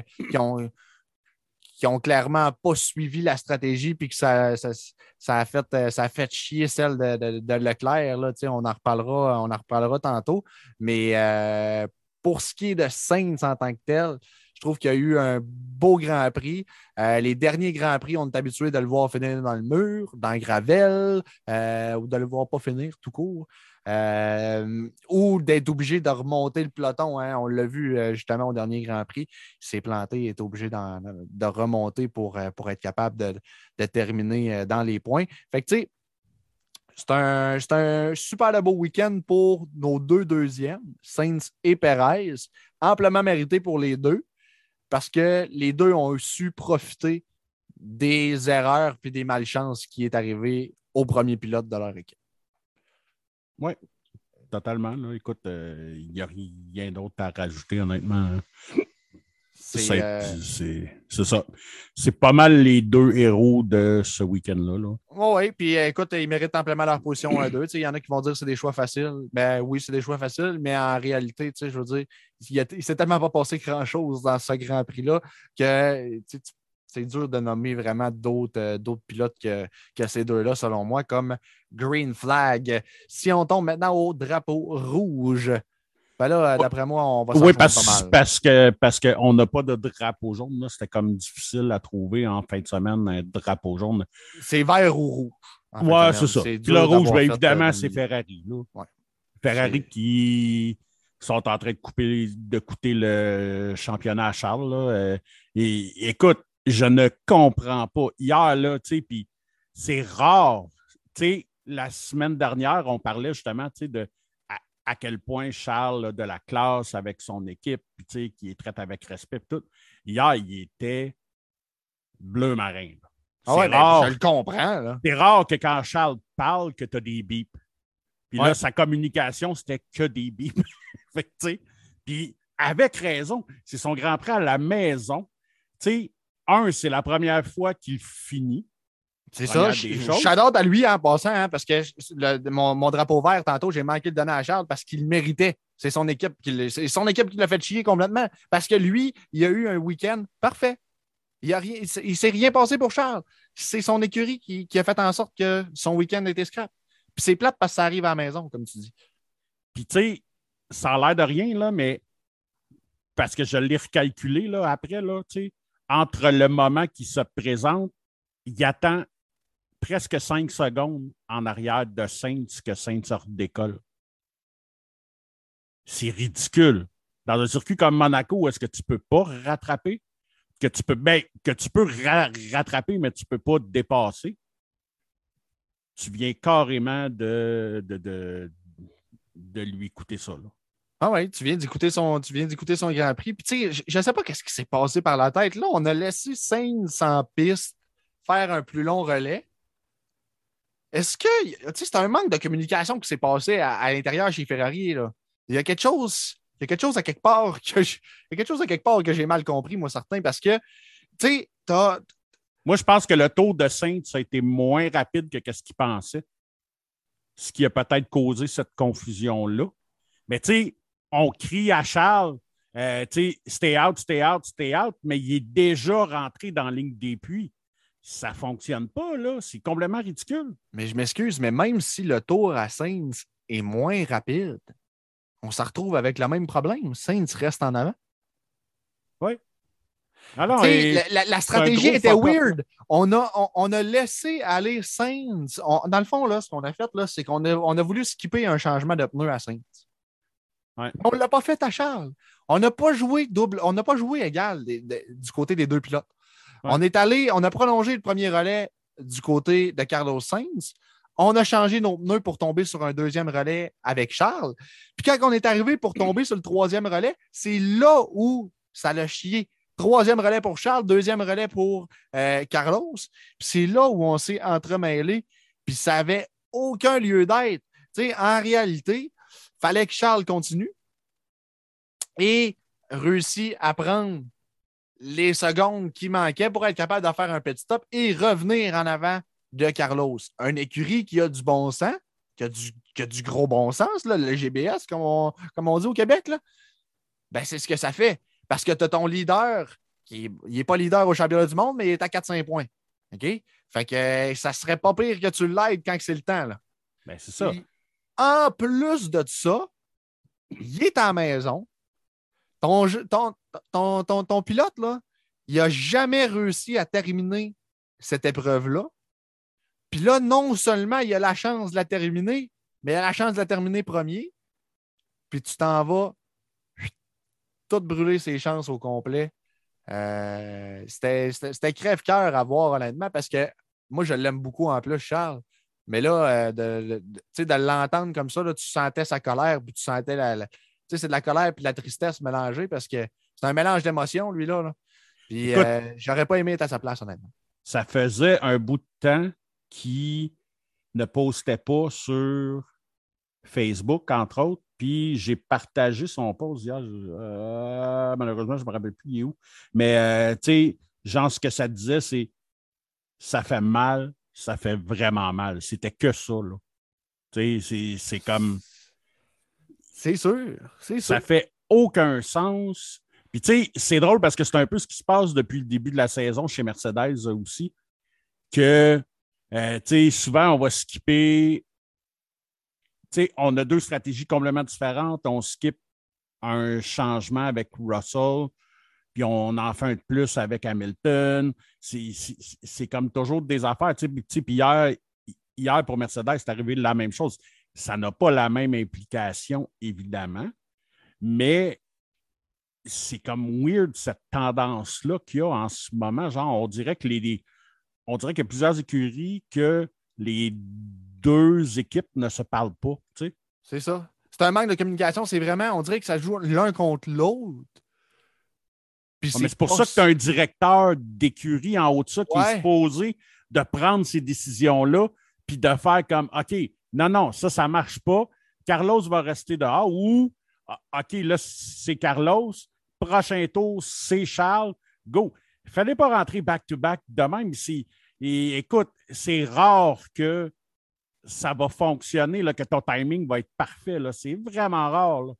qui ont clairement pas suivi la stratégie puis que ça, ça, a, fait, euh, a fait chier celle de, Leclerc. Là, on, en reparlera, on en reparlera tantôt. Mais euh, pour ce qui est de Saints en tant que tel, je trouve qu'il y a eu un beau Grand Prix. les derniers Grands Prix, on est habitué de le voir finir dans le mur, dans le gravel, ou de le voir pas finir tout court. Euh, ou d'être obligé de remonter le peloton. Hein. On l'a vu euh, justement au dernier Grand Prix. Il s'est planté, il est obligé de remonter pour, euh, pour être capable de, terminer dans les points. Fait que c'est un, super beau week-end pour nos deux deuxièmes, Saints et Perez. Amplement mérité pour les deux parce que les deux ont su profiter des erreurs et des malchances qui est arrivé au premier pilote de leur équipe. Oui, totalement. Écoute, il euh, n'y a rien d'autre à rajouter, honnêtement. Euh, c'est ça. C'est pas mal les deux héros de ce week-end-là. oui, puis euh, écoute, ils méritent amplement leur position à deux. Il y en a qui vont dire que c'est des choix faciles. Ben oui, c'est des choix faciles, mais en réalité, je veux dire, il ne s'est tellement pas passé grand-chose dans ce Grand Prix-là que tu c'est dur de nommer vraiment d'autres euh, pilotes que, ces deux-là, selon moi, comme Green Flag. Si on tombe maintenant au drapeau rouge, ben là, d'après moi, on va Oui, parce, pas mal. parce que parce qu'on n'a pas de drapeau jaune. C'était comme difficile à trouver en fin de semaine, un drapeau jaune. C'est vert ou rouge. Oui, c'est ça. le rouge, bien évidemment, euh, c'est Ferrari. Ferrari qui sont en train de couper de coûter le championnat à Charles. Euh, et écoute, je ne comprends pas. Hier, là, tu sais, puis c'est rare. Tu sais, la semaine dernière, on parlait justement, tu sais, de à, quel point Charles de la classe avec son équipe, tu sais, qui est traite avec respect, tout. Hier, il était bleu marin. Ah ouais, ben, rare. je le comprends. C'est rare que quand Charles parle, que tu as des bips. Puis là, sa communication, c'était que des bips. fait tu sais, puis avec raison, c'est son grand prix à la maison. Tu sais, un, c'est la première fois qu'il finit. C'est ça. Shadow à lui en passant, hein, parce que mon, drapeau vert, tantôt, j'ai manqué de donner à Charles parce qu'il méritait. C'est son équipe qui son équipe qui l'a fait chier complètement. Parce que lui, il a eu un week-end parfait. Il ne s'est rien passé pour Charles. C'est son écurie qui, a fait en sorte que son week-end était scrap. Puis c'est plate parce que ça arrive à la maison, comme tu dis. Puis tu sais, ça a l'air de rien, là, mais parce que je l'ai recalculé là, après, là, tu sais entre le moment qui se présente, il attend presque cinq secondes en arrière de Saints que Saints sort d'école. C'est ridicule. Dans un circuit comme Monaco, est-ce que tu ne peux pas rattraper? Que tu peux, ben, que tu peux rattraper, mais tu ne peux pas te dépasser. Tu viens carrément de, de, de, lui coûter ça. Là. Ah oui, tu viens d'écouter son, tu viens d'écouter son Grand Prix. Puis tu sais, je ne sais pas qu'est-ce qui s'est passé par la tête. Là, on a laissé Sainz sans piste faire un plus long relais. Est-ce que, tu sais, c'est un manque de communication qui s'est passé à, l'intérieur chez Ferrari. Là. Il y a quelque chose, il y a quelque chose à quelque part que il y a quelque chose à quelque part que j'ai mal compris, moi, certain, parce que, tu sais, t'as. Moi, je pense que le tour de Sainz a été moins rapide que ce qu'il pensait. Ce qui a peut-être causé cette confusion-là. Mais tu sais, on crie à Charles, euh, stay out, stay out, stay out, mais il est déjà rentré dans la ligne des puits. Ça ne fonctionne pas, là. C'est complètement ridicule. Mais je m'excuse, mais même si le tour à Sainz est moins rapide, on se retrouve avec le même problème. Sainz reste en avant. Oui. Alors, la, stratégie était weird. On a, on, a laissé aller Sainz. dans le fond, là, ce qu'on a fait, c'est qu'on a, on a voulu skipper un changement de pneu à Sainz. On ne l'a pas fait à Charles. On n'a pas joué double, on n'a pas joué égal du côté des deux pilotes. On est allé, on a prolongé le premier relais du côté de Carlos Sainz. On a changé nos pneus pour tomber sur un deuxième relais avec Charles. Puis quand on est arrivé pour tomber sur le troisième relais, c'est là où ça l'a chié. Troisième relais pour Charles, deuxième relais pour euh, Carlos. c'est là où on s'est entremêlé. Puis ça n'avait aucun lieu d'être. En réalité, fallait que Charles continue et réussit à prendre les secondes qui manquaient pour être capable de faire un petit stop et revenir en avant de Carlos. Un écurie qui a du bon sens, qui a du, qui a du gros bon sens, là, le GBS, comme on, comme on dit au Québec, là, ben, c'est ce que ça fait. Parce que tu as ton leader, qui n'est pas leader au championnat du monde, mais il est à 4-5 points. OK? Fait que ça serait pas pire que tu l'aides quand c'est le temps. Là. Ben, c'est ça. En plus de ça, il est à la maison. Ton, pilote, là, il n'a jamais réussi à terminer cette épreuve-là. Puis là, non seulement il a la chance de la terminer, mais il a la chance de la terminer premier. Puis tu t'en vas tout brûler ses chances au complet. Euh, c'était crève-cœur à voir, honnêtement, parce que moi, je l'aime beaucoup en plus, Charles. Mais là, euh, de, de- tu sais, de l'entendre comme ça, là, tu sentais sa colère, puis tu sentais la. la- tu sais, c'est de la colère puis de la tristesse mélangée parce que c'est un mélange d'émotions, lui, là. là. Puis euh, j'aurais pas aimé être à sa place, honnêtement. Ça faisait un bout de temps qu'il ne postait pas sur Facebook, entre autres. Puis j'ai partagé son post hier. Euh, malheureusement, je ne me rappelle plus il est où. Mais euh, tu sais, genre, ce que ça disait, c'est ça fait mal, ça fait vraiment mal. C'était que ça, là. C'est- comme. C'est sûr, c'est sûr. Ça fait aucun sens. Puis, tu sais, c'est drôle parce que c'est un peu ce qui se passe depuis le début de la saison chez Mercedes aussi. Que, euh, tu sais, souvent, on va skipper. Tu sais, on a deux stratégies complètement différentes. On skip un changement avec Russell, puis on en fait un de plus avec Hamilton. C'est- comme toujours des affaires. Tu puis- hier, hier, pour Mercedes, c'est arrivé la même chose. Ça n'a pas la même implication, évidemment, mais c'est comme weird cette tendance-là qu'il y a en ce moment. Genre, on dirait que les, on dirait qu'il y a plusieurs écuries que les deux équipes ne se parlent pas. C'est ça. C'est un manque de communication. C'est vraiment, on dirait que ça joue l'un contre l'autre. Mais c'est pour ça que tu as un directeur d'écurie en haut de ça qui Ouais. est supposé de prendre ces décisions-là puis de faire comme OK, non, non, ça, ça ne marche pas. Carlos va rester dehors ou ah, OK, là, c'est Carlos. Prochain tour, c'est Charles. Go. Il ne fallait pas rentrer back-to-back de même. C'est- et écoute, c'est rare que ça va fonctionner, là, que ton timing va être parfait. là. C'est vraiment rare. là.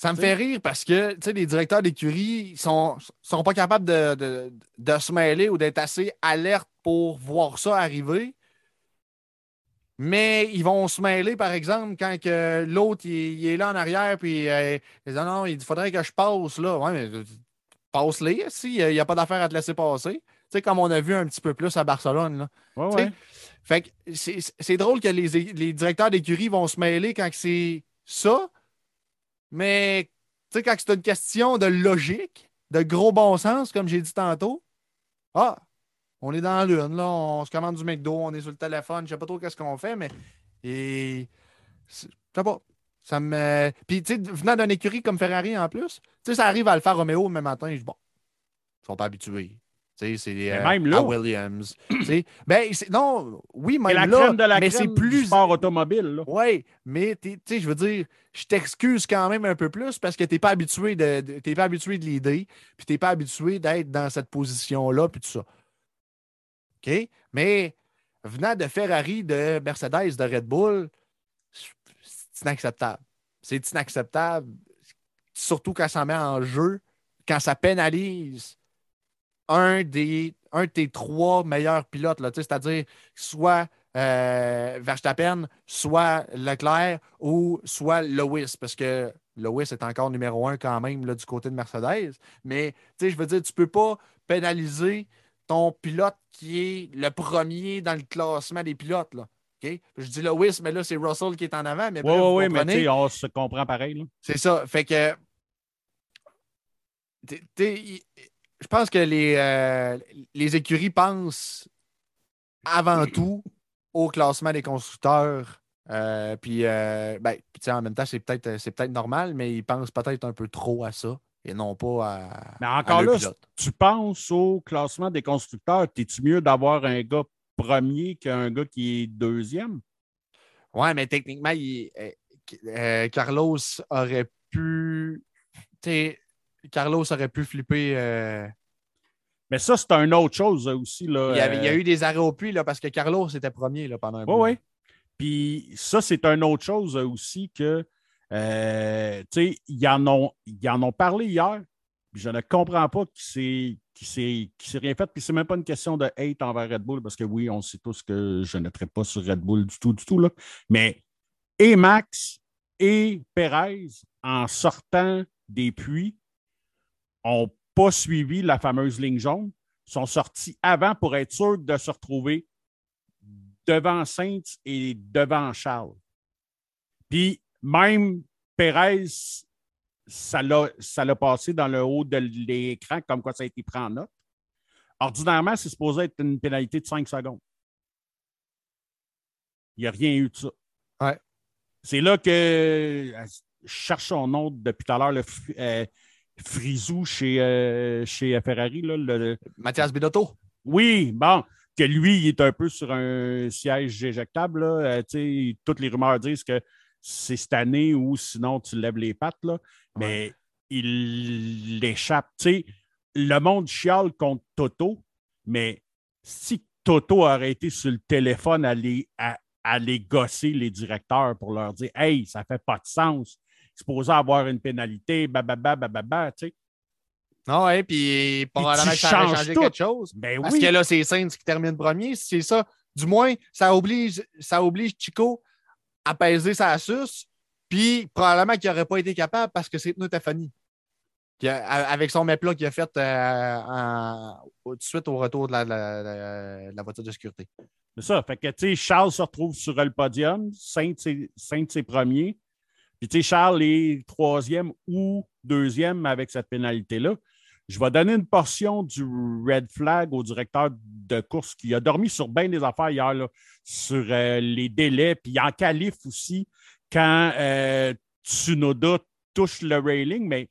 Ça me fait rire parce que les directeurs d'écurie sont, sont pas capables de, de- de se mêler ou d'être assez alertes pour voir ça arriver. Mais ils vont se mêler, par exemple, quand que l'autre il, il est là en arrière, puis euh, il dit non, il faudrait que je passe là. Ouais, mais euh, passe-les, si, il n'y a pas d'affaire à te laisser passer. Tu sais, comme on a vu un petit peu plus à Barcelone. Là. Ouais, ouais. Fait que c'est drôle que les, les directeurs d'écurie vont se mêler quand c'est ça, mais tu sais, quand c'est une question de logique, de gros bon sens, comme j'ai dit tantôt, ah, on est dans lune, là, on se commande du McDo, on est sur le téléphone, je sais pas trop qu'est-ce qu'on fait, mais et, je sais pas. Ça me. Puis, tu sais, venant d'une écurie comme Ferrari en plus, tu sais, ça arrive à Alfa Romeo le même matin, je dis bon, ils sont pas habitués. C'est euh, même là- à Williams. Ben, non, oui, même la là, crème de la mais c'est plus du sport automobile. oui, mais t'es- tu sais, je veux dire, je t'excuse quand même un peu plus parce que tu n'es pas habitué de, de- t'es pas habitué de l'aider, puis tu n'es pas habitué d'être dans cette position-là, puis tout ça. OK? Mais venant de Ferrari, de Mercedes, de Red Bull, c'est inacceptable. C'est inacceptable, surtout quand ça met en jeu, quand ça pénalise un, des, un de tes trois meilleurs pilotes, c'est-à-dire soit euh, Verstappen, soit Leclerc ou soit Lewis, parce que Lewis est encore numéro un quand même là, du côté de Mercedes. Mais je veux dire, tu ne peux pas pénaliser ton pilote qui est le premier dans le classement des pilotes. Là. OK? Je dis Lewis, mais là, c'est Russell qui est en avant. Mais Oui, oui, mais on se comprend pareil. C'est ça. Fait que. Je pense que les, euh, les écuries pensent avant tout au classement des constructeurs. Euh, puis, euh, ben, en même temps, c'est peut-être c'est peut-être normal, mais ils pensent peut-être un peu trop à ça et non pas à. Mais encore là, tu penses au classement des constructeurs, es-tu mieux d'avoir un gars premier qu'un gars qui est deuxième? Ouais, mais techniquement, il- Carlos aurait pu. Carlos aurait pu flipper. Mais ça, c'est une autre chose aussi. Là, il, y avait- il y a euh, eu des arrêts au puits là, parce que Carlos était premier là, pendant un Oui, bout. oui. Puis ça, c'est une autre chose aussi que, euh, tu sais, ils en, ont, ils en ont parlé hier. Puis je ne comprends pas qu'il s'est rien fait. Puis c'est même pas une question de hate envers Red Bull, parce que oui, on sait tous que je ne traite pas sur Red Bull du tout, du tout. Là. Mais et Max et Perez, en sortant des puits, n'ont pas suivi la fameuse ligne jaune, sont sortis avant pour être sûrs de se retrouver devant Saints et devant Charles. Puis même Perez, ça l'a passé dans le haut de l'écran, comme quoi ça a été pris en note. Ordinairement, c'est supposé être une pénalité de 5 secondes. Il n'y a rien eu de ça. Ouais. C'est là que je cherche son nom depuis tout à l'heure, le euh, Frisou chez, euh, chez Ferrari. Là, le, Mathias Binotto? Oui, bon, que lui, il est un peu sur un siège éjectable. Là. Euh, toutes les rumeurs disent que c'est cette année ou sinon tu lèves les pattes. Là. Mais il l'échappe. Le monde chiale contre Toto, mais si Toto aurait été sur le téléphone à les, à, les gosser, les directeurs, pour leur dire Hey, ça fait pas de sens. Supposé avoir une pénalité, bababa, bababa, tu sais. Non, ah et puis probablement que ça aurait changé quelque chose. Ben parce que là, c'est Saints qui termine premier. c'est ça, du moins, ça oblige, ça oblige Chico à peser sa suce, puis probablement qu'il n'aurait pas été capable parce que c'est pneus Tafani. Avec son méplat qu'il a fait euh, tout de suite au retour de la, voiture de sécurité. C'est ça. Fait que, tu sais, Charles se retrouve sur le podium, Saint, c'est premier. Puis, tu sais, Charles est troisième ou deuxième avec cette pénalité-là. Je vais donner une portion du red flag au directeur de course qui a dormi sur bien des affaires hier, là, sur euh, les délais, puis en qualif aussi, quand euh, Tsunoda touche le railing, mais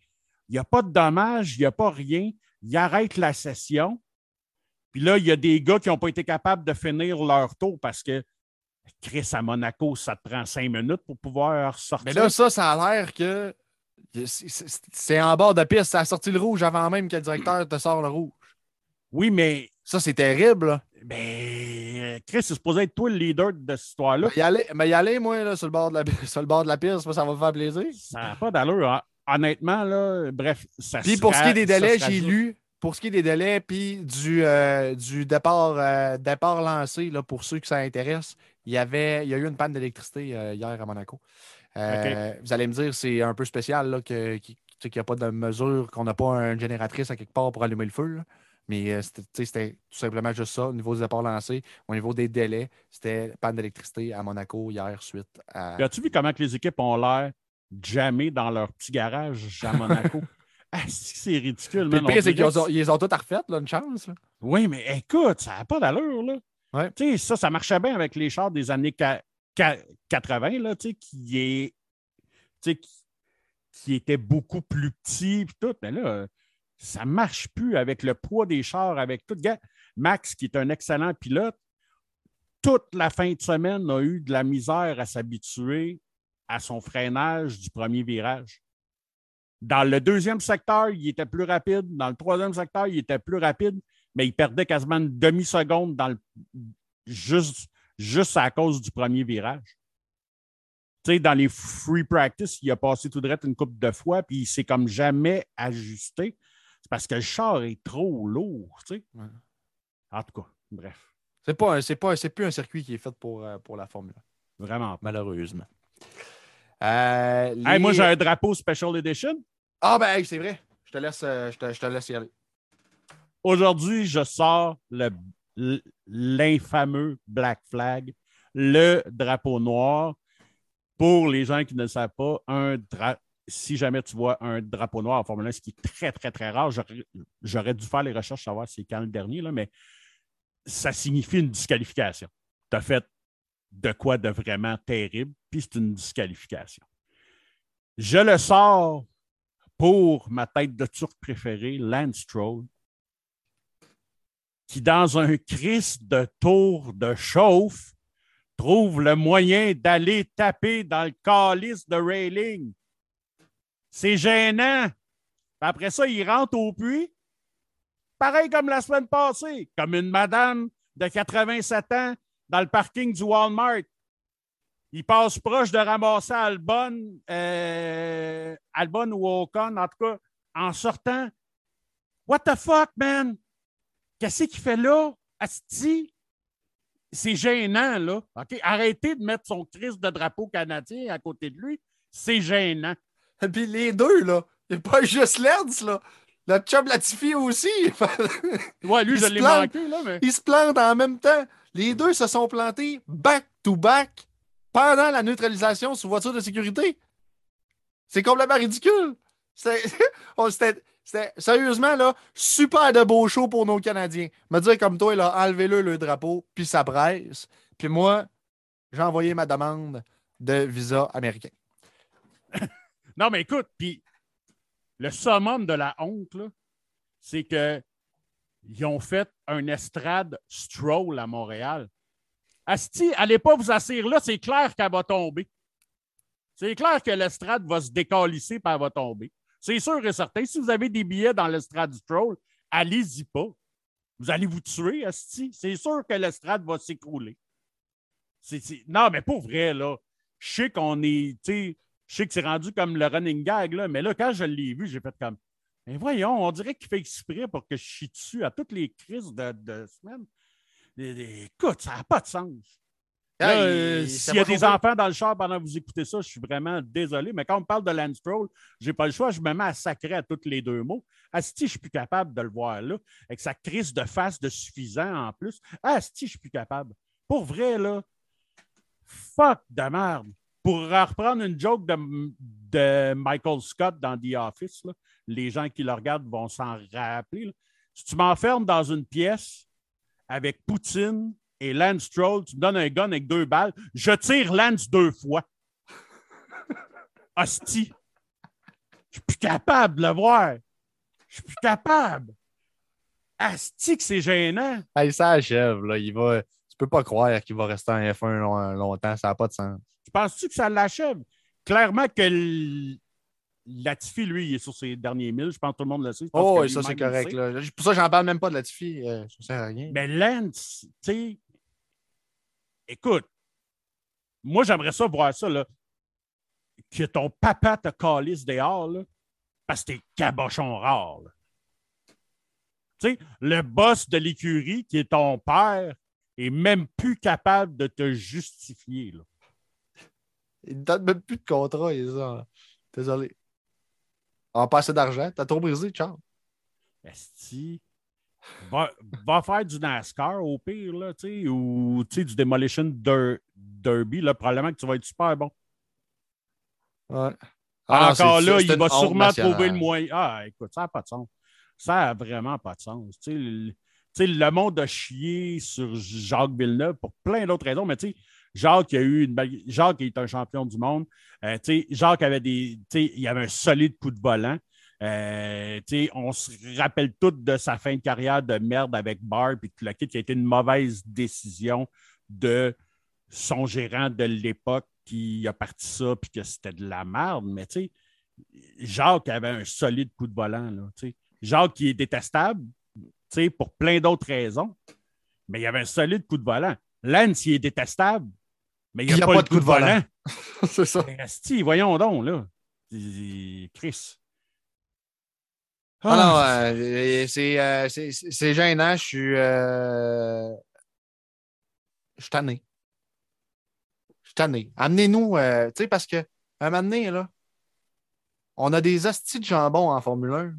il n'y a pas de dommage, il n'y a pas rien. Il arrête la session. Puis là, il y a des gars qui n'ont pas été capables de finir leur tour parce que Chris à Monaco, ça te prend cinq minutes pour pouvoir sortir. Mais là, ça, ça a l'air que c'est en bord de piste. Ça a sorti le rouge avant même que le directeur te sorte le rouge. Oui, mais. Ça, c'est terrible. Mais Chris, c'est supposé être toi le leader de cette histoire-là. Mais y aller, moi, là, sur, le bord de la, sur le bord de la piste, ça va me faire plaisir. Ça n'a pas d'allure. Hein. Honnêtement, là, bref, ça Puis pour ce qui est des délais, j'ai lu, pour ce qui est des délais, puis du, euh, du départ, euh, départ lancé, là, pour ceux que ça intéresse, il y, avait, il y a eu une panne d'électricité euh, hier à Monaco. Vous allez me dire, c'est un peu spécial qu'il n'y a pas de mesure, qu'on n'a pas une génératrice à quelque part pour allumer le feu. Mais c'était tout simplement juste ça, au niveau des apports lancés, au niveau des délais, c'était panne d'électricité à Monaco hier suite à. As-tu vu comment que les équipes ont l'air jamais dans leur petit garage à Monaco? ah, c'est ridicule. Le pire, c'est qu'ils ont, ils ont toutes refaites, une chance. Oui, mais écoute, ça n'a pas d'allure. là. Ouais. Ça, ça marchait bien avec les chars des années 80, là, qui, est, qui, qui était beaucoup plus petit. Tout, mais là, ça ne marche plus avec le poids des chars, avec tout. Max, qui est un excellent pilote, toute la fin de semaine a eu de la misère à s'habituer à son freinage du premier virage. Dans le deuxième secteur, il était plus rapide. Dans le troisième secteur, il était plus rapide, mais il perdait quasiment une demi-seconde dans le, juste juste à cause du premier virage. Tu sais, dans les free practice, il a passé tout droit une coupe de fois, puis il s'est comme jamais ajusté. C'est parce que le char est trop lourd, tu sais. En tout cas, bref. C'est pas, c'est pas, c'est plus un circuit qui est fait pour, euh, pour la Formule 1. Vraiment. Malheureusement. Euh, moi, j'ai un drapeau Special Edition. Ah, ben, c'est vrai. Je te laisse, euh, je te, laisse y aller. Aujourd'hui, je sors l'infameux Black Flag, le drapeau noir. Pour les gens qui ne le savent pas, un si jamais tu vois un drapeau noir en Formule 1, ce qui est très, très, très rare, j'aurais dû faire les recherches, savoir c'est quand le dernier, là, mais ça signifie une disqualification. Tu as fait de quoi de vraiment terrible, puis c'est une disqualification. Je le sors pour ma tête de turc préférée, Lance qui, dans un Christ de tour de chauffe, trouve le moyen d'aller taper dans le calice de railing. C'est gênant. Après ça, il rentre au puits. Pareil comme la semaine passée, comme une madame de 87 ans dans le parking du Walmart. Il passe proche de ramasser Albon, euh, Albon ou Ocon, en tout cas, en sortant. What the fuck, man? Qu'est-ce qu'il fait là? Asti? C'est gênant, là. OK? Arrêtez de mettre son Christ de drapeau canadien à côté de lui. C'est gênant. Et puis les deux, là. Il n'y a pas juste Lens, là. Le chum Latifi aussi. ouais, lui, Il je l'ai plante. manqué, là, mais. Ils se plantent en même temps. Les deux se sont plantés back-to-back pendant la neutralisation sous voiture de sécurité. C'est complètement ridicule. C'était sérieusement là, super de beau show pour nos Canadiens. Me dire comme toi, là, enlevez-le le drapeau, puis ça presse. Puis moi, j'ai envoyé ma demande de visa américain. Non, mais écoute, puis le summum de la honte, c'est que ils ont fait un estrade stroll à Montréal. Asti, allez pas vous asseoir là, c'est clair qu'elle va tomber. C'est clair que l'estrade va se décalisser et elle va tomber. C'est sûr et certain. Si vous avez des billets dans l'estrade stroll, allez-y pas. Vous allez vous tuer, Asti. C'est sûr que l'estrade va s'écrouler. Non, mais pour vrai, là. Je sais qu'on est. Je sais que c'est rendu comme le running gag, là, mais là, quand je l'ai vu, j'ai fait comme. Mais voyons, on dirait qu'il fait exprès pour que je chie dessus à toutes les crises de, de semaine. Écoute, ça n'a pas de sens. Euh, il- S'il y a des enfants dans le char pendant que vous écoutez ça, je suis vraiment désolé. Mais quand on parle de Lance Stroll, je n'ai pas le choix. Je me mets à sacrer à tous les deux mots. Asti, je suis plus capable de le voir là, avec sa crise de face de suffisant en plus. Asti, je suis plus capable. Pour vrai, là, fuck de merde. Pour reprendre une joke de, de Michael Scott dans The Office, là, les gens qui le regardent vont s'en rappeler. là. Si tu m'enfermes dans une pièce avec Poutine et Lance Stroll, tu me donnes un gun avec deux balles, je tire Lance deux fois. Hostie. Je suis plus capable de le voir. Je suis plus capable. Asti que c'est gênant. Hey, ça achève, là. Il va... Tu peux pas croire qu'il va rester en F1 long- longtemps. Ça n'a pas de sens. Tu penses-tu que ça l'achève? Clairement que l- Latifi, lui, il est sur ses derniers milles. Je pense que tout le monde le sait. Je Oh, ça, c'est correct. Là. Pour ça, j'en parle même pas de la Tiffy. Euh, ça sert à rien. Mais Lance, tu sais, écoute, moi, j'aimerais ça voir ça, là, que ton papa te calisse dehors, là, parce que t'es cabochon rare. Tu sais, le boss de l'écurie, qui est ton père, est même plus capable de te justifier. Là. Il ne donne même plus de contrat, il ça. Désolé. On n'a pas assez d'argent. T'as trop brisé, Charles. Esti, va, va faire du NASCAR au pire, là, ou du Demolition Der- Derby. Là, probablement que tu vas être super bon. Ouais. Ah, Encore là, il va sûrement nationale. trouver le moyen. Ah, écoute, ça n'a pas de sens. Ça n'a vraiment pas de sens. Le, le monde a chié sur Jacques Villeneuve pour plein d'autres raisons, mais tu sais, Jacques, il a eu une Jacques est un champion du monde. Euh, Jacques avait des. il avait un solide coup de volant. Euh, on se rappelle tous de sa fin de carrière de merde avec Barr, puis tout le kit, qui a été une mauvaise décision de son gérant de l'époque qui a parti ça, puis que c'était de la merde. Mais tu sais, Jacques avait un solide coup de volant. Là. Jacques qui est détestable pour plein d'autres raisons, mais il avait un solide coup de volant. Lance, il est détestable, mais il n'y a, pas, le coup de volant. c'est ça. Asti, voyons donc, là. Chris. Ah non, euh, c'est, euh, c'est, gênant. Je suis. euh, Je suis tanné. Je suis tanné. Amenez-nous, euh, tu sais, parce que un moment donné, là, on a des hosties de jambon en Formule 1. Tu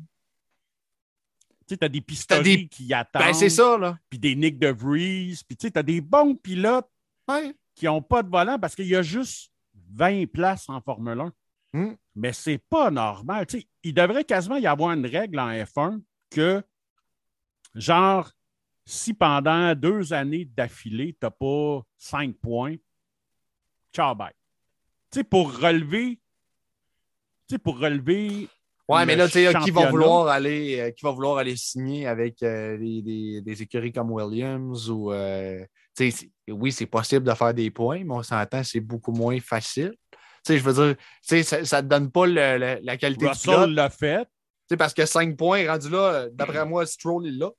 sais, t'as des des- qui attendent, Ben, c'est ça, là. puis des Nick de Vries, puis tu sais, t'as des bons pilotes Ouais. qui n'ont pas de volant parce qu'il y a juste 20 places en Formule 1. Hmm. Mais c'est pas normal. Il devrait quasiment y avoir une règle en F1 que, genre, si pendant deux années d'affilée, tu n'as pas cinq points, ciao, bye. Tu sais, pour relever, tu sais, pour relever. Ouais, mais là, tu sais, qui va vouloir aller, euh, qui va vouloir aller signer avec euh, des, des- des écuries comme Williams ou. euh, tu sais, c'est- oui, c'est possible de faire des points, mais on s'entend, c'est beaucoup moins facile. Sais, je veux dire, tu sais, ça ne te donne pas le- le- la qualité du pilote. Russell l'a fait. Tu sais, parce que 5 points rendus là, d'après moi, Stroll est là.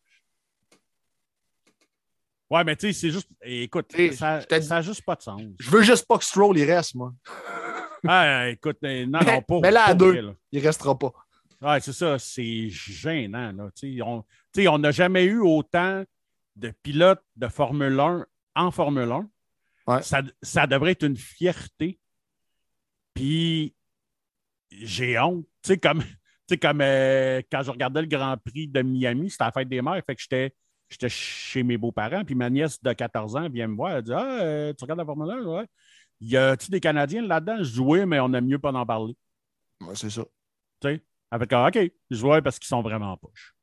Ouais, mais tu sais, c'est juste. Écoute, T'sais, ça n'a juste pas de sens. Je veux juste pas que Stroll il reste, moi. Ah, écoute, non, Mais- non, pas. mais là, à deux. vrai, là. Il restera pas. Ouais, c'est ça, c'est gênant. Là. On n'a jamais eu autant de pilotes de Formule 1 en Formule 1. Ouais. Ça, ça devrait être une fierté. Puis j'ai honte. Tu sais, comme, tu sais, comme euh, quand je regardais le Grand Prix de Miami, c'était la fête des mères, fait que j'étais. J'étais chez mes beaux-parents, puis ma nièce de 14 ans vient me voir. Elle dit Ah, euh, tu regardes la Formule 1? Ouais. Y a-tu des Canadiens là-dedans? Je dis Oui, mais on aime mieux pas en parler. Ouais, c'est ça. Elle fait comme, OK, je vois parce qu'ils sont vraiment poches.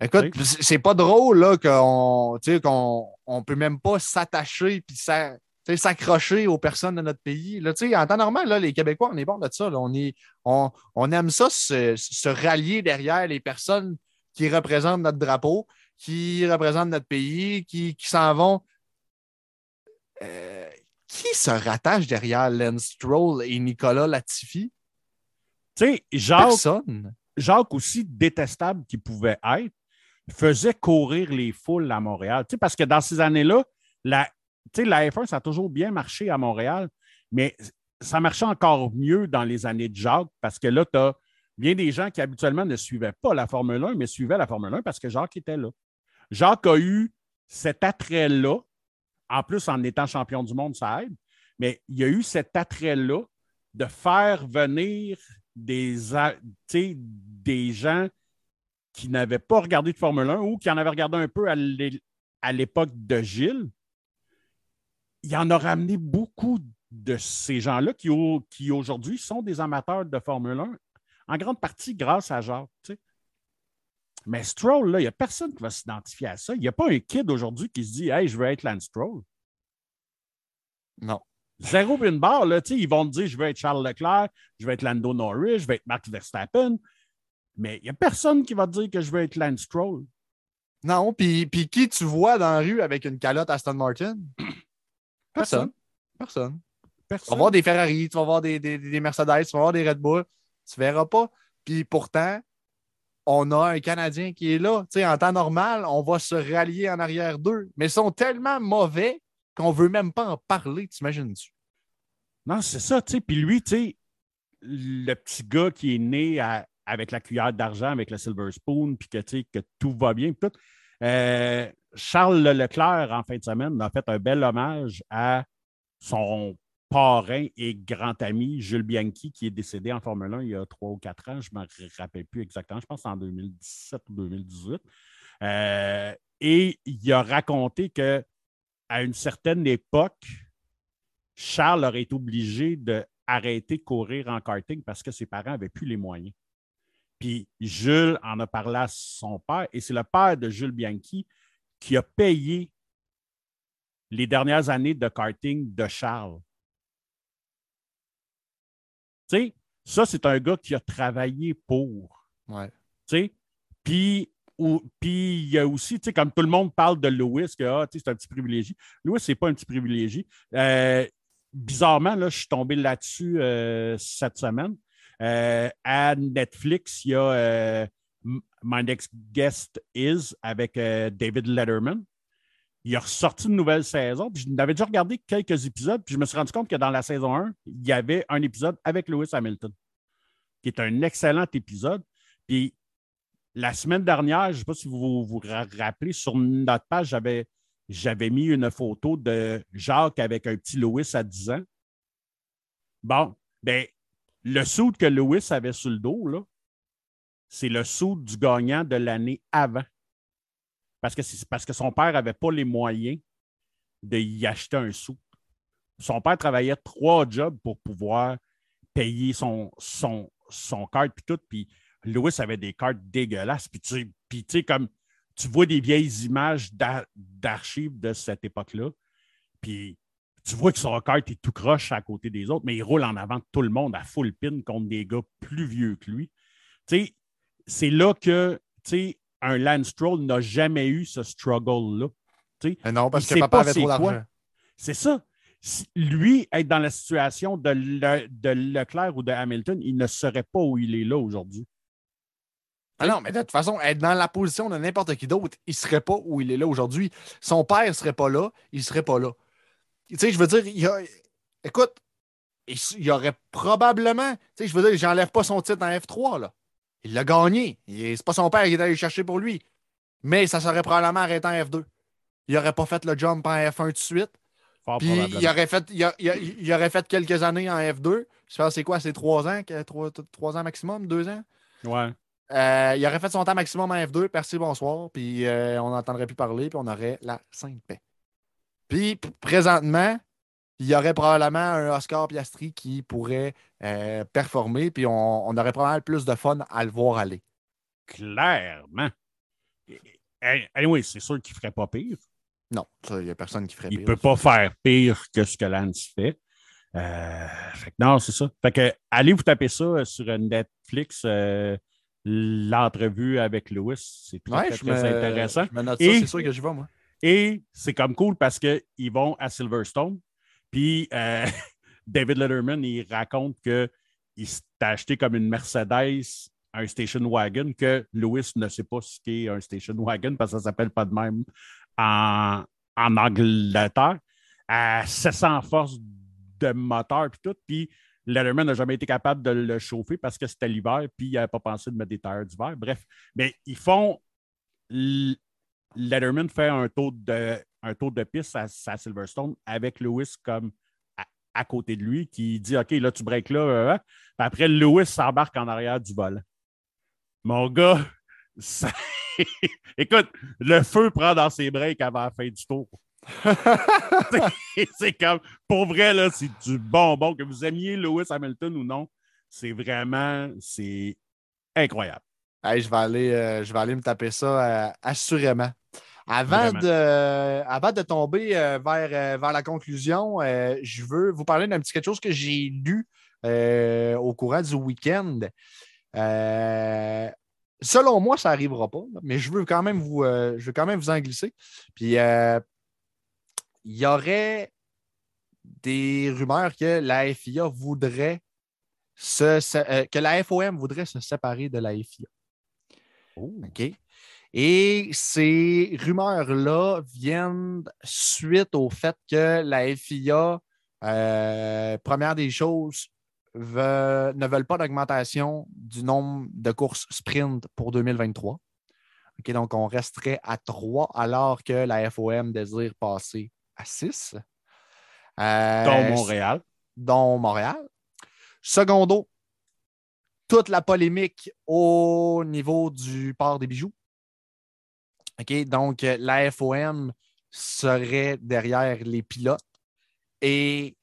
Écoute, Tu c'est pas drôle là, qu'on tu sais, qu'on on peut même pas s'attacher puis tu sais, s'accrocher aux personnes de notre pays. Là, en temps normal, là, les Québécois, on est bon de ça. là. On, est, on, on aime ça, se, se rallier derrière les personnes qui représentent notre drapeau, qui représentent notre pays, qui, qui s'en vont. Euh, qui se rattache derrière Lance Stroll et Nicolas Latifi? Tu sais, Jacques, Personne. Jacques, aussi détestable qu'il pouvait être, faisait courir les foules à Montréal. Tu sais, parce que dans ces années-là, la, la F1, ça a toujours bien marché à Montréal, mais ça marchait encore mieux dans les années de Jacques parce que là, tu as bien des gens qui habituellement ne suivaient pas la Formule 1, mais suivaient la Formule 1 parce que Jacques était là. Jacques a eu cet attrait-là, en plus en étant champion du monde, ça aide, mais il y a eu cet attrait-là de faire venir des, des gens qui n'avaient pas regardé de Formule 1 ou qui en avaient regardé un peu à l'époque de Gilles. Il en a ramené beaucoup de ces gens-là qui, au- qui aujourd'hui sont des amateurs de Formule 1, en grande partie grâce à Jacques. tu sais. Mais Stroll, là, il n'y a personne qui va s'identifier à ça. Il n'y a pas un kid aujourd'hui qui se dit Hey, je veux être Lance Stroll. Non. Zéro une barre, là, ils vont te dire je veux être Charles Leclerc, je veux être Lando Norris, je veux être Max Verstappen. Mais il n'y a personne qui va te dire que je veux être Lance Stroll. Non, puis qui tu vois dans la rue avec une calotte Aston Martin? Personne. Personne. Tu vas Personne. voir des Ferrari, tu vas voir des, des, des Mercedes, tu vas voir des Red Bull. Tu verras pas. Puis pourtant, on a un Canadien qui est là. Tu sais, en temps normal, on va se rallier en arrière d'eux. Mais ils sont tellement mauvais qu'on veut même pas en parler, t'imagines-tu? Non, c'est ça, tu sais. Puis lui, tu sais, le petit gars qui est né à- avec la cuillère d'argent, avec le silver spoon, puis que, tu sais, que tout va bien, tout. Euh, Charles Leclerc, en fin de semaine, a fait un bel hommage à son parrain et grand ami, Jules Bianchi, qui est décédé en Formule 1 il y a trois ou quatre ans. Je ne me rappelle plus exactement. Je pense en 2017 ou 2018. Euh, et il a raconté que à une certaine époque, Charles aurait été obligé d'arrêter de courir en karting parce que ses parents n'avaient plus les moyens. Puis Jules en a parlé à son père et c'est le père de Jules Bianchi qui a payé les dernières années de karting de Charles. Tu sais, ça, c'est un gars qui a travaillé pour. Ouais. Tu sais, puis il y a aussi, tu sais, comme tout le monde parle de Lewis, que ah, c'est un petit privilégié. Lewis, c'est pas un petit privilégié. Euh, bizarrement, là, je suis tombé là-dessus euh, cette semaine. Euh, à Netflix, il y a My Next Guest Is avec euh, David Letterman. Il a ressorti une nouvelle saison. Puis je n'avais déjà regardé quelques épisodes, puis je me suis rendu compte que dans la saison 1, il y avait un épisode avec Lewis Hamilton, qui est un excellent épisode. Puis la semaine dernière, je ne sais pas si vous vous ra- rappelez, sur notre page, j'avais, j'avais mis une photo de Jacques avec un petit Lewis à 10 ans. Bon, ben, le soude que Lewis avait sur le dos, là, c'est le soude du gagnant de l'année avant. Parce que, parce que son père n'avait pas les moyens de y acheter un sou. Son père travaillait trois jobs pour pouvoir payer son, son, son carte puis tout. Puis Lewis avait des cartes dégueulasses. Puis tu puis tu tu vois des vieilles images d'ar- d'archives de cette époque-là. Puis tu vois que son carte est tout croche à côté des autres, mais il roule en avant tout le monde à full pin contre des gars plus vieux que lui. Tu sais, c'est là que tu sais, un Lance Stroll n'a jamais eu ce struggle-là. Tu sais, Mais non, parce que papa pas avait c'est trop d'argent. c'est ça. Lui, être dans la situation de, Le- de Leclerc ou de Hamilton, il ne serait pas où il est là aujourd'hui. Ah non, mais de toute façon, être dans la position de n'importe qui d'autre, il ne serait pas où il est là aujourd'hui. Son père ne serait pas là, il ne serait pas là. Tu sais, je veux dire, il y a... écoute, il y aurait probablement, tu sais, je veux dire, j'enlève pas son titre en F3, là. Il l'a gagné. C'est pas son père qui est allé chercher pour lui. Mais ça serait probablement arrêté en F2. Il n'aurait pas fait le jump en F1 tout de suite. Puis il aurait, fait, il, aurait fait quelques années en F2. Je pense c'est quoi, c'est trois ans, trois, trois, ans maximum, deux ans? Ouais. Euh, il aurait fait son temps maximum en F2, merci, bonsoir, puis euh, on n'entendrait plus parler, puis on aurait la sainte paix. Puis présentement, il y aurait probablement un Oscar Piastri qui pourrait euh, performer, puis on, aurait probablement plus de fun à le voir aller. Clairement. Anyway, c'est sûr qu'il ne ferait pas pire. Non, il n'y a personne qui ferait pire. Il ne peut pas faire pire que ce que Lance fait. Euh, non, c'est ça. Fait que allez vous taper ça sur Netflix, euh, l'entrevue avec Lewis. C'est très, intéressant. Je me note ça, c'est sûr que je vais, moi. Et c'est comme cool parce qu'ils vont à Silverstone. Puis euh, David Letterman, il raconte qu'il s'est acheté comme une Mercedes, un station wagon, que Lewis ne sait pas ce qu'est un station wagon parce que ça ne s'appelle pas de même en, en Angleterre, à 700 forces de moteur puis tout. Puis Letterman n'a jamais été capable de le chauffer parce que c'était l'hiver, puis il n'avait pas pensé de mettre des tailleurs d'hiver. Bref, mais ils font. Letterman fait un tour de, un tour de piste à, Silverstone avec Lewis comme à, côté de lui qui dit OK, là, tu breaks là. Euh, hein? après, Lewis s'embarque en arrière du vol. Mon gars, écoute, le feu prend dans ses breaks avant la fin du tour. c'est comme, pour vrai, là, c'est du bonbon. Que vous aimiez Lewis Hamilton ou non, c'est vraiment, c'est incroyable. je, vais aller, euh, je vais aller me taper ça euh, assurément. Avant de, avant de tomber euh, vers, vers la conclusion, je veux vous parler d'un petit quelque chose que j'ai lu au courant du week-end. selon moi, ça n'arrivera pas, mais je veux quand même vous, je veux quand même vous en glisser. Puis il y aurait des rumeurs que la FIA voudrait se, euh, que la FOM voudrait se séparer de la FIA. Oh. OK? Et ces rumeurs-là viennent suite au fait que la FIA, euh, première des choses, ne veulent pas d'augmentation du nombre de courses sprint pour 2023. OK, donc, on resterait à trois alors que la FOM désire passer à 6. Euh, dont Montréal. Dont Montréal. Secondo, toute la polémique au niveau du port des bijoux. OK, donc la FOM serait derrière les pilotes et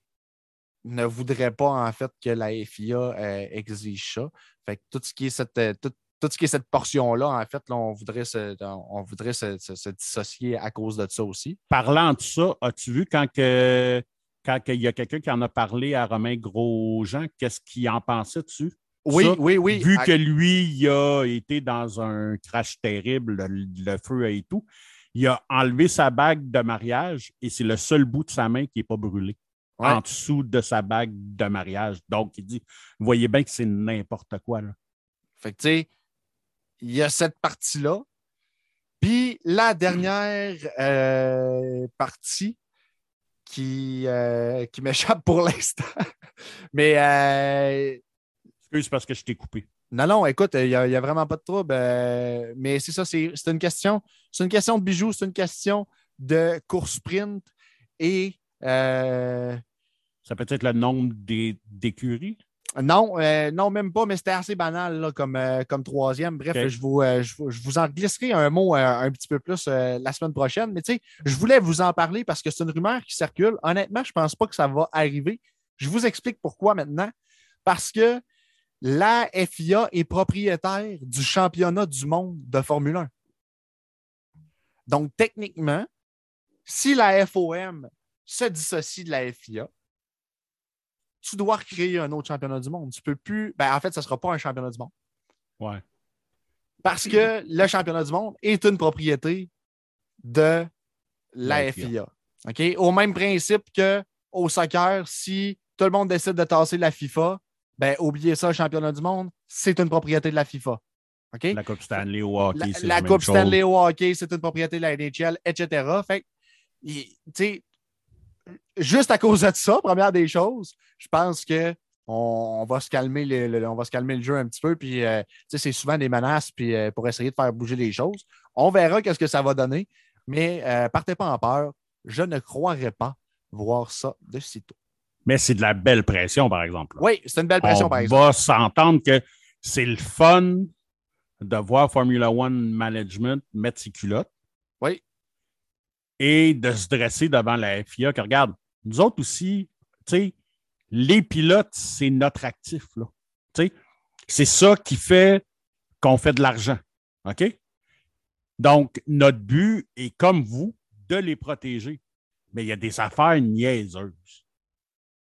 ne voudrait pas en fait que la FIA euh, exige ça. Fait que tout ce qui est cette, euh, ce qui cette portion-là, en fait, on voudrait, se, voudrait se, dissocier à cause de ça aussi. Parlant de ça, as-tu vu quand, que, quand il y a quelqu'un qui en a parlé à Romain Grosjean, qu'est-ce qu'il en pensait dessus? Oui, oui, oui. Vu que lui, il a été dans un crash terrible, le, feu et tout, il a enlevé sa bague de mariage et c'est le seul bout de sa main qui n'est pas brûlé. En dessous de sa bague de mariage. Donc, il dit, vous voyez bien que c'est n'importe quoi. Là. Fait que, tu sais, il y a cette partie-là. Puis la dernière euh, partie qui, euh, qui m'échappe pour l'instant. Mais. Euh, Excuse parce que je t'ai coupé. Non, non, écoute, il n'y a, vraiment pas de trouble. mais c'est ça, c'est une question. C'est une question de bijoux, c'est une question de course sprint et. ça peut être le nombre d'écuries? Non, euh, non, même pas, mais c'était assez banal comme, euh, comme troisième. Bref, euh, je, vous, je, vous en glisserai un mot un petit peu plus la semaine prochaine. Mais tu sais, je voulais vous en parler parce que c'est une rumeur qui circule. Honnêtement, je ne pense pas que ça va arriver. Je vous explique pourquoi maintenant. Parce que la FIA est propriétaire du championnat du monde de Formule 1. Donc, techniquement, si la FOM se dissocie de la FIA, tu dois recréer un autre championnat du monde. Tu peux plus. Ben, en fait, ce ne sera pas un championnat du monde. Ouais. Parce que le championnat du monde est une propriété de la FIA. OK? Au même principe qu'au soccer, si tout le monde décide de tasser la FIFA, ben, oubliez ça, le championnat du monde, c'est une propriété de la FIFA. OK? La Coupe Stanley au hockey, La, c'est la la Coupe chose. Stanley au hockey, c'est une propriété de la NHL, etc. Fait tu sais, juste à cause de ça, première des choses, je pense que on, on va se calmer le, le- on va se calmer le jeu un petit peu. Puis, euh, tu sais, c'est souvent des menaces puis, euh, pour essayer de faire bouger les choses. On verra qu'est-ce que ça va donner. Mais euh, partez pas en peur. Je ne croirais pas voir ça de sitôt. Mais c'est de la belle pression, par exemple. Oui, c'est une belle pression, On par exemple. va s'entendre que c'est le fun de voir Formula One Management mettre ses culottes. Oui. Et de se dresser devant la FIA. Que regarde, nous autres aussi, tu sais, les pilotes, c'est notre actif. Là. Tu sais, c'est ça qui fait qu'on fait de l'argent. OK? Donc, notre but est, comme vous, de les protéger. Mais il y a des affaires niaiseuses.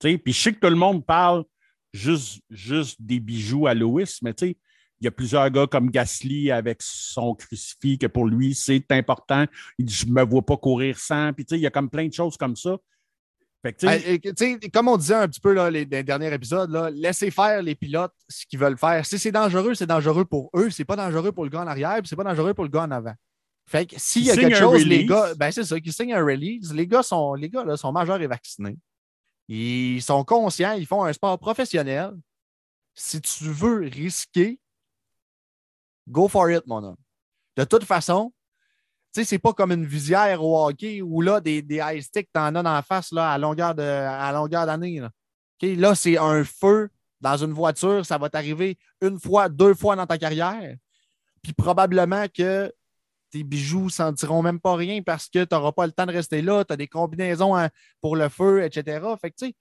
Puis je sais que tout le monde parle juste, juste des bijoux à Lewis, mais tu sais, il y a plusieurs gars comme Gasly avec son crucifix, que pour lui, c'est important. Il dit Je ne me vois pas courir sans. Puis tu sais, il y a comme plein de choses comme ça. Fait que, Euh, comme on disait un petit peu là, les, les derniers épisodes, là, laissez faire les pilotes ce qu'ils veulent faire. Si c'est dangereux, c'est dangereux pour eux. C'est pas dangereux pour le gars en arrière, c'est pas dangereux pour le gars en avant. Fait que s'il y a quelque chose, les release. gars, ben c'est ça, qu'ils signent un release. Les gars sont, les gars, là, sont majeurs et vaccinés. Ils sont conscients, ils font un sport professionnel. Si tu veux risquer, go for it, mon homme. De toute façon, tu sais, c'est pas comme une visière au hockey où là, des, des high sticks, t'en as en face là, à longueur de, à longueur d'année. Là, c'est un feu dans une voiture, ça va t'arriver une fois, deux fois dans ta carrière. Puis probablement que tes bijoux ne sentiront même pas rien parce que tu n'auras pas le temps de rester là, tu as des combinaisons hein, pour le feu, etc. Fait que tu sais,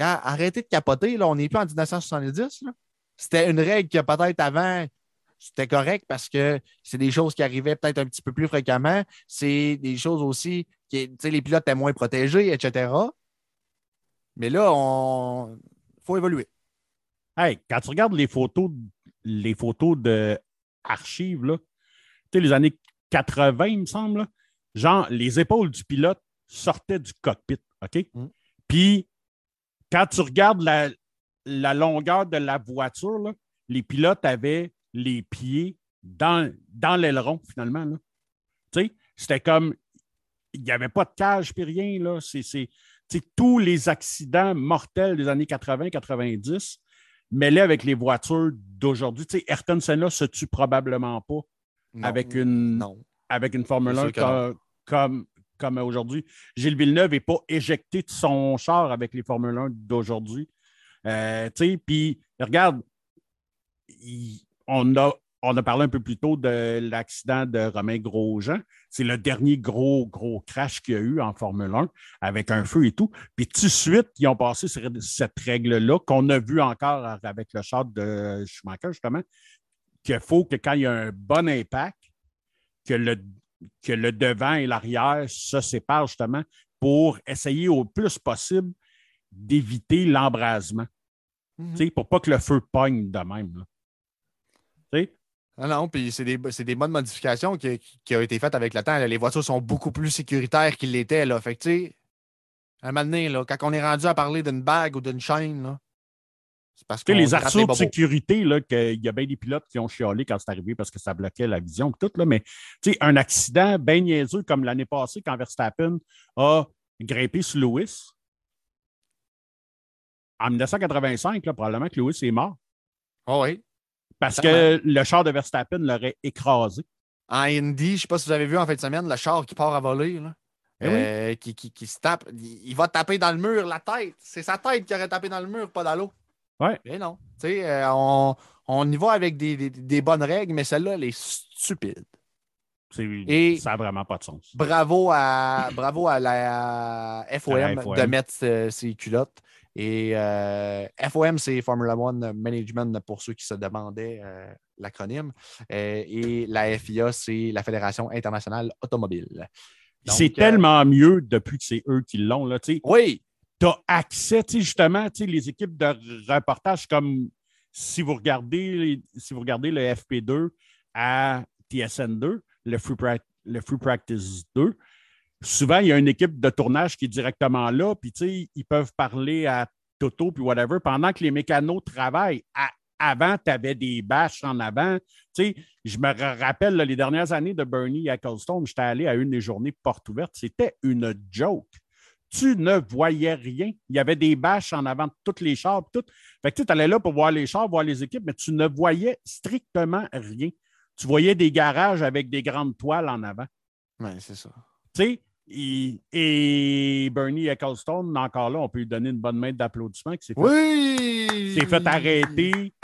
arrêtez de capoter, là, on n'est plus en 1970. là. C'était une règle que peut-être avant, c'était correct parce que c'est des choses qui arrivaient peut-être un petit peu plus fréquemment. C'est des choses aussi qui, les pilotes étaient moins protégés, etc. Mais là, on faut évoluer. Hey, quand tu regardes les photos, les photos de archives, là, sais, les années 80, il me semble, là, genre, les épaules du pilote sortaient du cockpit, OK? Mm. Puis, quand tu regardes la, la longueur de la voiture, là, les pilotes avaient les pieds dans, dans l'aileron, finalement. Tu sais, c'était comme, il n'y avait pas de cage puis rien, là. C'est, tous les accidents mortels des années 80-90 mêlés avec les voitures d'aujourd'hui. Tu sais, Ayrton Senna se tue probablement pas Non. avec une, Non. avec une Formule C'est 1 sûr que comme, comme, comme aujourd'hui. Gilles Villeneuve n'est pas éjecté de son char avec les Formule 1 d'aujourd'hui. Euh, tu sais, puis regarde, il- on, a, on a parlé un peu plus tôt de l'accident de Romain Grosjean. C'est le dernier gros, gros crash qu'il y a eu en Formule 1 avec un feu et tout. Puis tout de suite, ils ont passé ce- cette règle-là qu'on a vu encore avec le char de Schumacher, justement, qu'il faut que quand il y a un bon impact, que le, que le devant et l'arrière se séparent justement pour essayer au plus possible d'éviter l'embrasement. Tu sais, Pour pas que le feu pogne de même. là. Non, non, puis c'est des, des bonnes modifications qui, ont été faites avec le temps. là. Les voitures sont beaucoup plus sécuritaires qu'ils l'étaient. Là. Fait que, à un moment donné, là, quand on est rendu à parler d'une bague ou d'une chaîne, là, parce que les arceaux de sécurité, là, il y a bien des pilotes qui ont chialé quand c'est arrivé parce que ça bloquait la vision et tout, là, mais tu sais, un accident bien niaiseux comme l'année passée quand Verstappen a grimpé sur Lewis. En 1985, là, probablement que Lewis est mort oui. parce que le char de Verstappen l'aurait écrasé. En Indy, je ne sais pas si vous avez vu en fin de semaine, le char qui part à voler, là, Eh oui. euh, qui, qui- qui se tape, il, il va taper dans le mur, la tête. C'est sa tête qui aurait tapé dans le mur, pas dans l'eau. Ouais. Mais non. Tu sais, euh, on, on y va avec des, des- des bonnes règles, mais celle-là, elle est stupide. Et- Ça n'a vraiment pas de sens. Bravo à, bravo à la FOM, À la FOM. de mettre euh, ses culottes. Et euh, FOM, c'est Formula One Management pour ceux qui se demandaient euh, l'acronyme. Et la FIA, c'est la Fédération internationale automobile. C'est tellement mieux depuis que c'est eux qui l'ont. Oui, tu as accès, justement, les équipes de reportage comme si vous regardez, si vous regardez le FP2 à TSN2, le Free, Prac- le Free Practice 2, souvent, il y a une équipe de tournage qui est directement là, puis ils peuvent parler à Toto puis whatever pendant que les mécanos travaillent avant, tu avais des bâches en avant. Je me rappelle les dernières années de Bernie à Coldstone, j'étais allé à une des journées portes ouvertes. C'était une joke. Tu ne voyais rien. Il y avait des bâches en avant de toutes les chars. Tout. Fait que tu allais là pour voir les chars, voir les équipes, mais tu ne voyais strictement rien. Tu voyais des garages avec des grandes toiles en avant. Oui, c'est ça. Tu sais, et, et, Bernie Ecclestone, encore là, on peut lui donner une bonne main d'applaudissement. Qui s'est fait, oui! s'est fait arrêter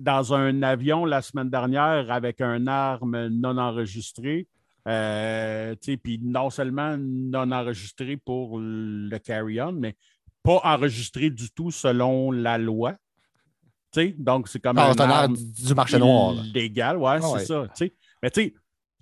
dans un avion la semaine dernière avec un arme non enregistrée. Euh, puis non seulement non enregistré pour le carry-on, mais pas enregistré du tout selon la loi. T'sais, donc, c'est comme Ah, un du marché noir. légal, ouais, Ah c'est ouais. ça. t'sais. Mais tu sais,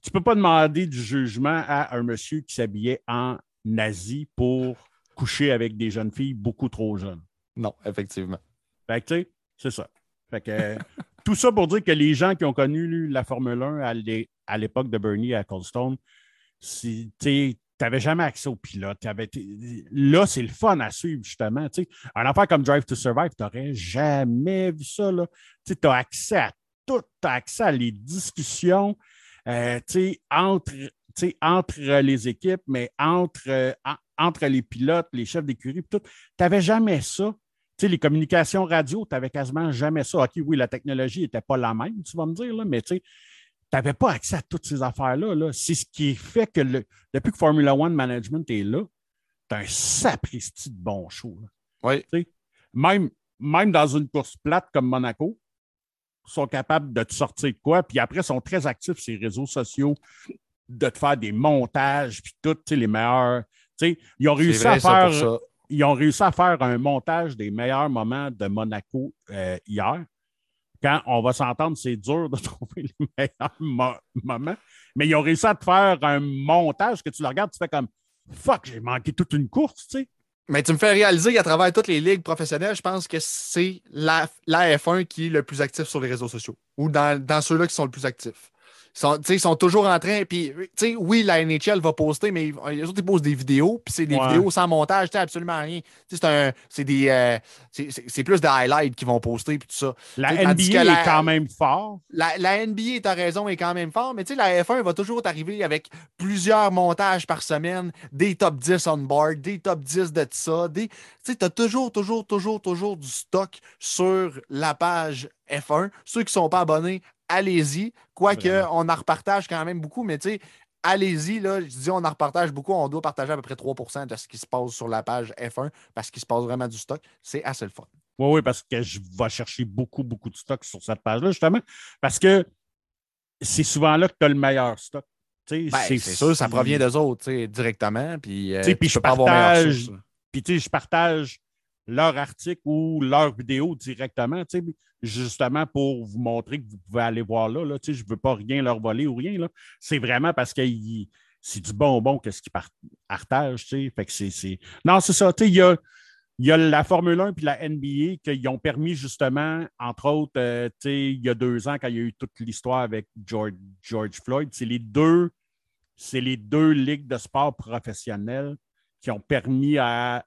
tu peux pas demander du jugement à un monsieur qui s'habillait en nazi pour coucher avec des jeunes filles beaucoup trop jeunes. Non, effectivement. Fait que, tu sais, c'est ça. Fait que, euh, tout ça pour dire que les gens qui ont connu la Formule 1 à l'é- à l'époque de Bernie à Coldstone, tu n'avais jamais accès aux pilotes. Là, c'est le fun à suivre, justement. Un affaire comme Drive to Survive, tu n'aurais jamais vu ça. Tu as accès à tout, tu as accès à les discussions euh, entre, les équipes, mais entre, en- entre les pilotes, les chefs d'écurie, tout. Tu n'avais jamais ça. Sais, les communications radio, tu n'avais quasiment jamais ça. OK, oui, la technologie n'était pas la même, tu vas me dire, là, mais tu sais, tu n'avais pas accès à toutes ces affaires-là. -là, c'est ce qui fait que le- depuis que Formula One Management est là, tu as un sapristi de bon show. là. Oui. Même, même dans une course plate comme Monaco, sont capables de te sortir de quoi, puis après, sont très actifs sur les réseaux sociaux, de te faire des montages, puis tout, les meilleurs. tu sais, ils ont réussi vrai, à faire. Ils ont réussi à faire un montage des meilleurs moments de Monaco euh, hier. Quand on va s'entendre, c'est dur de trouver les meilleurs mo- moments, mais ils ont réussi à te faire un montage que tu le regardes, tu fais comme fuck, j'ai manqué toute une course, tu sais. Mais tu me fais réaliser qu'à travers toutes les ligues professionnelles, je pense que c'est la, la F1 qui est le plus actif sur les réseaux sociaux ou dans, dans ceux-là qui sont le plus actifs. Ils sont, sont toujours en train. Puis, oui, la NHL va poster, mais ils- les autres, ils posent des vidéos. Puis, c'est des Ouais. vidéos sans montage, absolument rien. C'est des. euh, c'est- plus des highlights qu'ils vont poster, puis tout ça. La NBA la- est quand même fort. La, la NBA, tu as raison, est quand même fort, mais tu sais, la F1 va toujours t'arriver avec plusieurs montages par semaine, des top 10 on board, des top 10 de ça. Des... Tu sais, tu as toujours, toujours, toujours, toujours du stock sur la page F1. Ceux qui ne sont pas abonnés, allez-y. Quoique, on en repartage quand même beaucoup, mais tu sais, allez-y. Là, je dis on en repartage beaucoup. On doit partager à peu près 3% de ce qui se passe sur la page F1 parce qu'il se passe vraiment du stock. C'est assez le fun. Oui, oui, parce que je vais chercher beaucoup, beaucoup de stock sur cette page-là, justement, parce que c'est souvent là que tu as le meilleur stock. Ben, c'est sûr, ça provient d'eux autres, directement. Puis, euh, Tu puis je partage-. Puis, je partage leur article ou leur vidéo directement, justement pour vous montrer que vous pouvez aller voir là. là tu je ne veux pas rien leur voler ou rien. C'est vraiment parce que c'est du bonbon qu'est-ce qu'ils par- partagent. tu c'est-. Non, c'est ça. tu Il y a, la Formule 1 puis la NBA qui ont permis justement, entre autres, euh, il y a deux ans, quand il y a eu toute l'histoire avec George, Floyd, c'est les deux, ligues de sport professionnels qui ont permis à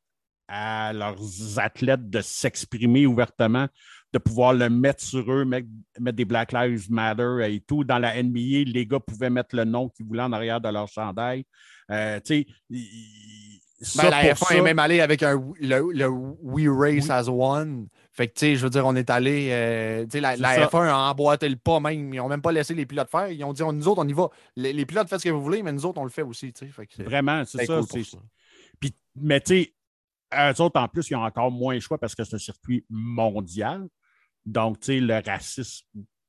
leurs athlètes de s'exprimer ouvertement, de pouvoir le mettre sur eux, mettre, mettre des Black Lives Matter et tout. Dans la NBA, les gars pouvaient mettre le nom qu'ils voulaient en arrière de leur chandail. Euh, tu sais, Ben, la pour F1 ça- est même allée avec un, le, le We Race Oui. as One. Fait que, tu sais, je veux dire, on est allé. euh, tu sais, la, C'est la ça. F1 a emboîté le pas même. Ils n'ont même pas laissé les pilotes faire. Ils ont dit, on- nous autres, on y va. Les, les pilotes, faites ce que vous voulez, mais nous autres, on le fait aussi. Fait que Vraiment, c'est ça. cool ça. Puis, mais tu sais, eux autres, en plus, ils ont encore moins le choix parce que c'est un circuit mondial. Donc, tu sais, le racisme,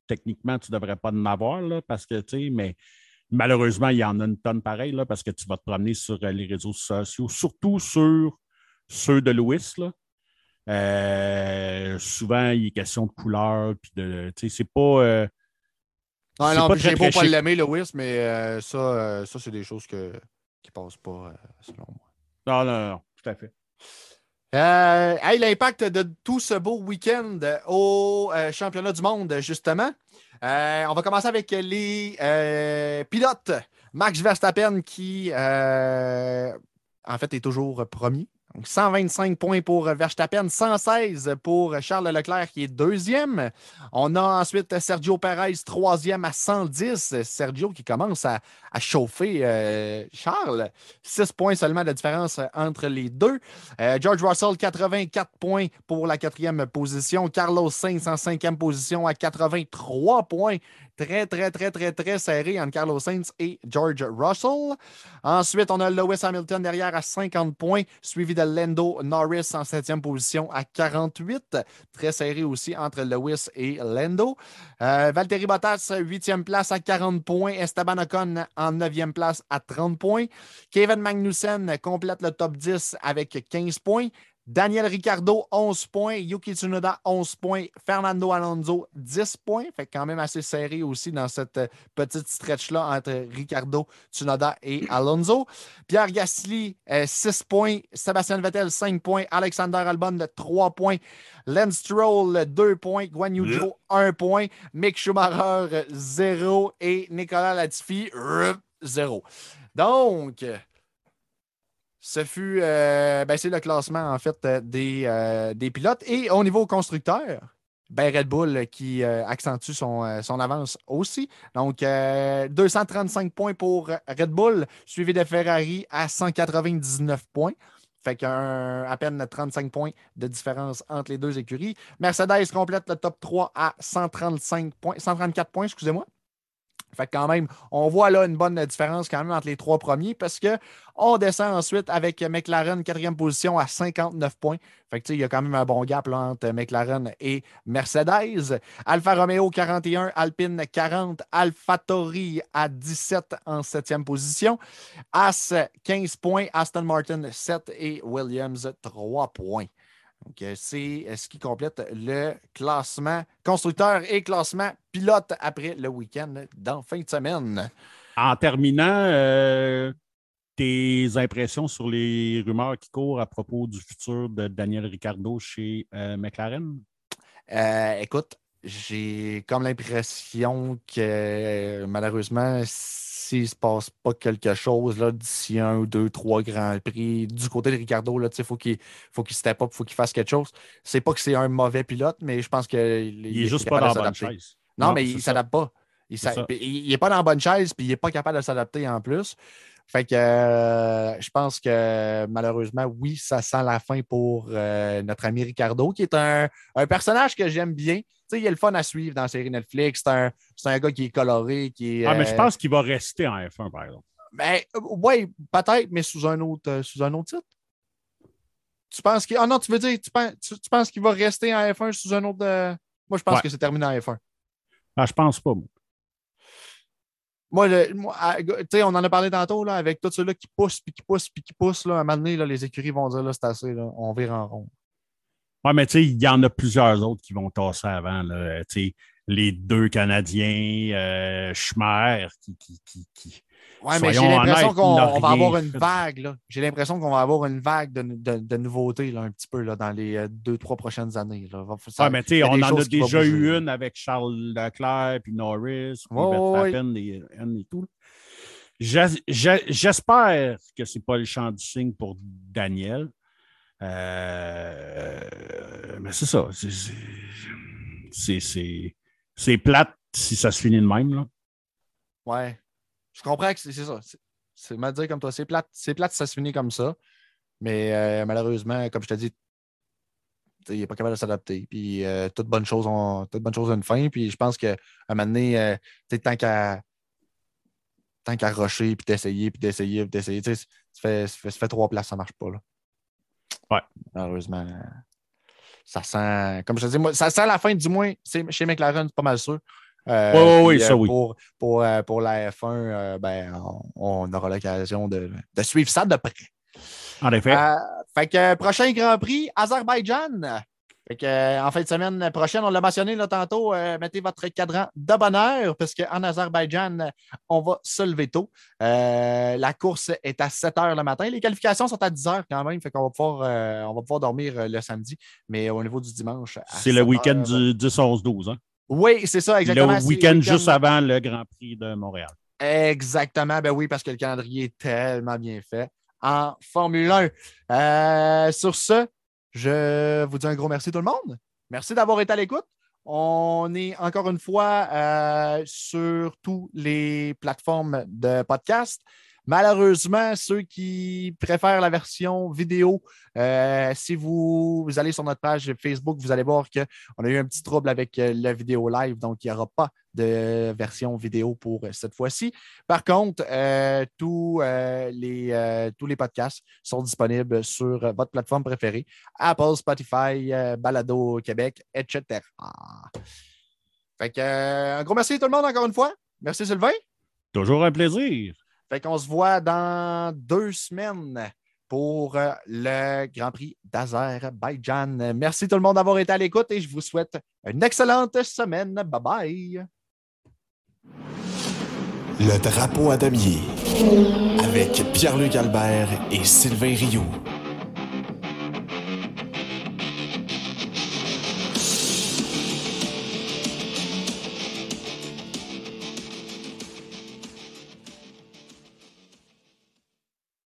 techniquement, tu ne devrais pas en avoir, là, parce que, tu sais, mais malheureusement, il y en a une tonne pareil, là, parce que tu vas te promener sur euh, les réseaux sociaux, surtout sur ceux de Louis, là. Euh, souvent, il est question de couleur, puis de, tu sais, c'est pas... euh, Non, non, pas j'ai beau pas l'aimer, Lewis, mais euh, ça, ça c'est des choses que, qui passent pas, selon moi. Non, non, non, tout à fait. Euh, l'impact de tout ce beau week-end au euh, championnat du monde, justement. Euh, on va commencer avec les euh, pilotes. Max Verstappen qui, euh, en fait, est toujours premier Donc, 125 points pour Verstappen, 116 pour Charles Leclerc qui est deuxième. On a ensuite Sergio Perez, troisième à 110. Sergio qui commence à, chauffer euh, Charles. 6 points seulement de différence entre les deux. Euh, George Russell, 84 points pour la quatrième position. Carlos Sainz en cinquième position à 83 points. Très, très, très, très, très serré entre Carlos Sainz et George Russell. Ensuite, on a Lewis Hamilton derrière à 50 points, suivi de Lando Norris en septième position à 48. Très serré aussi entre Lewis et Lando. Euh, Valtteri Bottas, huitième place à 40 points. Esteban Ocon en neuvième place à 30 points. Kevin Magnussen complète le top 10 avec 15 points. Daniel Ricciardo, 11 points. Yuki Tsunoda, 11 points. Fernando Alonso, 10 points. Fait quand même assez serré aussi dans cette euh, petite stretch-là entre Ricciardo, Tsunoda et Alonso. Pierre Gasly, 6 euh, points. Sébastien Vettel, 5 points. Alexander Albon, 3 points. Lance Stroll, 2 points. Guan Yu 1 point. Mick Schumacher, 0. Et Nicolas Latifi, 0. Donc, ce fut euh, ben, c'est le classement en fait euh, des, euh, des, pilotes. Et au niveau constructeur, ben Red Bull qui accentue son, avance aussi. Donc 235 points pour Red Bull, suivi de Ferrari à 199 points. Fait qu'à à peine 35 points de différence entre les deux écuries. Mercedes complète le top 3 à 135 points, 134 points, excusez-moi. Fait que quand même, on voit là une bonne différence quand même entre les trois premiers parce qu'on descend ensuite avec McLaren, quatrième position à 59 points. Fait que il y a quand même un bon gap entre McLaren et Mercedes. Alfa Romeo 41, Alpine 40, AlphaTauri à 17 en septième position. As 15 points, Aston Martin 7 et Williams 3 points. Donc, c'est ce qui complète le classement constructeur et classement pilote après le week-end dans fin de semaine. En terminant, euh, tes impressions sur les rumeurs qui courent à propos du futur de Daniel Ricciardo chez euh, McLaren? Euh, écoute, j'ai comme l'impression que malheureusement, s'il ne se passe pas quelque chose d'ici un ou deux, trois grands prix, du côté de Ricardo, il faut qu'il faut qu'il step up, il faut qu'il fasse quelque chose. C'est pas que c'est un mauvais pilote, mais je pense qu'il il est juste pas dans la bonne chaise. Non, mais il ne s'adapte pas. Il n'est pas dans la bonne chaise, puis il n'est pas capable de s'adapter en plus. Fait que euh, je pense que malheureusement, oui, ça sent la fin pour euh, notre ami Ricardo, qui est un, personnage que j'aime bien. Tu sais, il a le fun à suivre dans la série Netflix. C'est un, gars qui est coloré, qui est. Ah, mais je euh, pense qu'il va rester en F1, par exemple. Ben, oui, peut-être, mais sous un autre, sous un autre titre. Tu penses qu'il. Ah non, tu veux dire, tu penses, tu, penses qu'il va rester en F1 sous un autre. Moi, je pense que c'est terminé en F1. Ah, je pense pas, moi. Moi, ah, sais, on en a parlé tantôt là, avec tous ceux-là qui poussent, puis qui poussent, puis qui poussent. Là, à un moment donné, là, les écuries vont dire là, c'est assez, là, on vire en rond. Oui, mais tu sais, il y en a plusieurs autres qui vont tasser avant. Là, les deux Canadiens, euh, Schmer, qui, qui, qui, oui, mais j'ai l'impression qu'on va avoir une vague. J'ai l'impression qu'on va avoir une vague de, de, nouveautés là, un petit peu là, dans les euh, deux, trois prochaines années. Oui, mais tu sais, on en a déjà eu une avec Charles Leclerc, puis Norris, puis Verstappen et, et, tout. J'espère que ce n'est pas le champ du signe pour Daniel. Euh, mais c'est ça. C'est plate si ça se finit de même. Là. Ouais. Je comprends que c'est ça. C'est mal dire comme toi. C'est plate, plate si ça se finit comme ça. Mais euh, malheureusement, comme je t'ai dit, il n'est pas capable de s'adapter. Puis euh, toute bonne chose ont, a une fin. Puis je pense qu'à un moment donné, euh, tant qu'à tant qu'à rusher, puis d'essayer, puis d'essayer, puis d'essayer, ça fait trois places, ça ne marche pas. Là. Ouais. Malheureusement, ça sent, comme je te dis, ça sent la fin, du moins, chez McLaren, c'est pas mal sûr. Euh, oui, ça, euh, oui. Pour, pour, euh, pour la F1, ben, on, aura l'occasion de, de, suivre ça de près. En effet. fait que prochain Grand Prix, Azerbaïdjan. Fait que, en fin de semaine prochaine, on l'a mentionné là, tantôt, mettez votre cadran de bonheur parce qu'en Azerbaïdjan, on va se lever tôt. la course est à 7 h le matin. Les qualifications sont à 10 h quand même, fait qu'on va pouvoir, on va pouvoir dormir le samedi. Mais au niveau du dimanche. C'est le week-end du 10-11-12. Hein? Oui, c'est ça, exactement. Le week-end juste avant le Grand Prix de Montréal. Exactement, ben oui, parce que le calendrier est tellement bien fait. en Formule 1. Euh, sur ce, je vous dis un gros merci tout le monde. Merci d'avoir été à l'écoute. On est encore une fois euh, sur toutes les plateformes de podcast. Malheureusement, ceux qui préfèrent la version vidéo, euh, si vous, allez sur notre page Facebook, vous allez voir qu'on a eu un petit trouble avec euh, la vidéo live, donc il n'y aura pas de version vidéo pour cette fois-ci. Par contre, tous, les, tous les podcasts sont disponibles sur votre plateforme préférée, Apple, Spotify, Balado Québec, etc. Fait que, un gros merci à tout le monde encore une fois. Merci Sylvain. Toujours un plaisir. Fait qu'on se voit dans deux semaines pour euh, le Grand Prix d'Azerbaïdjan. Merci tout le monde d'avoir été à l'écoute et je vous souhaite une excellente semaine. Bye bye. Le drapeau à damier avec Pierre-Luc Albert et Sylvain Rioux.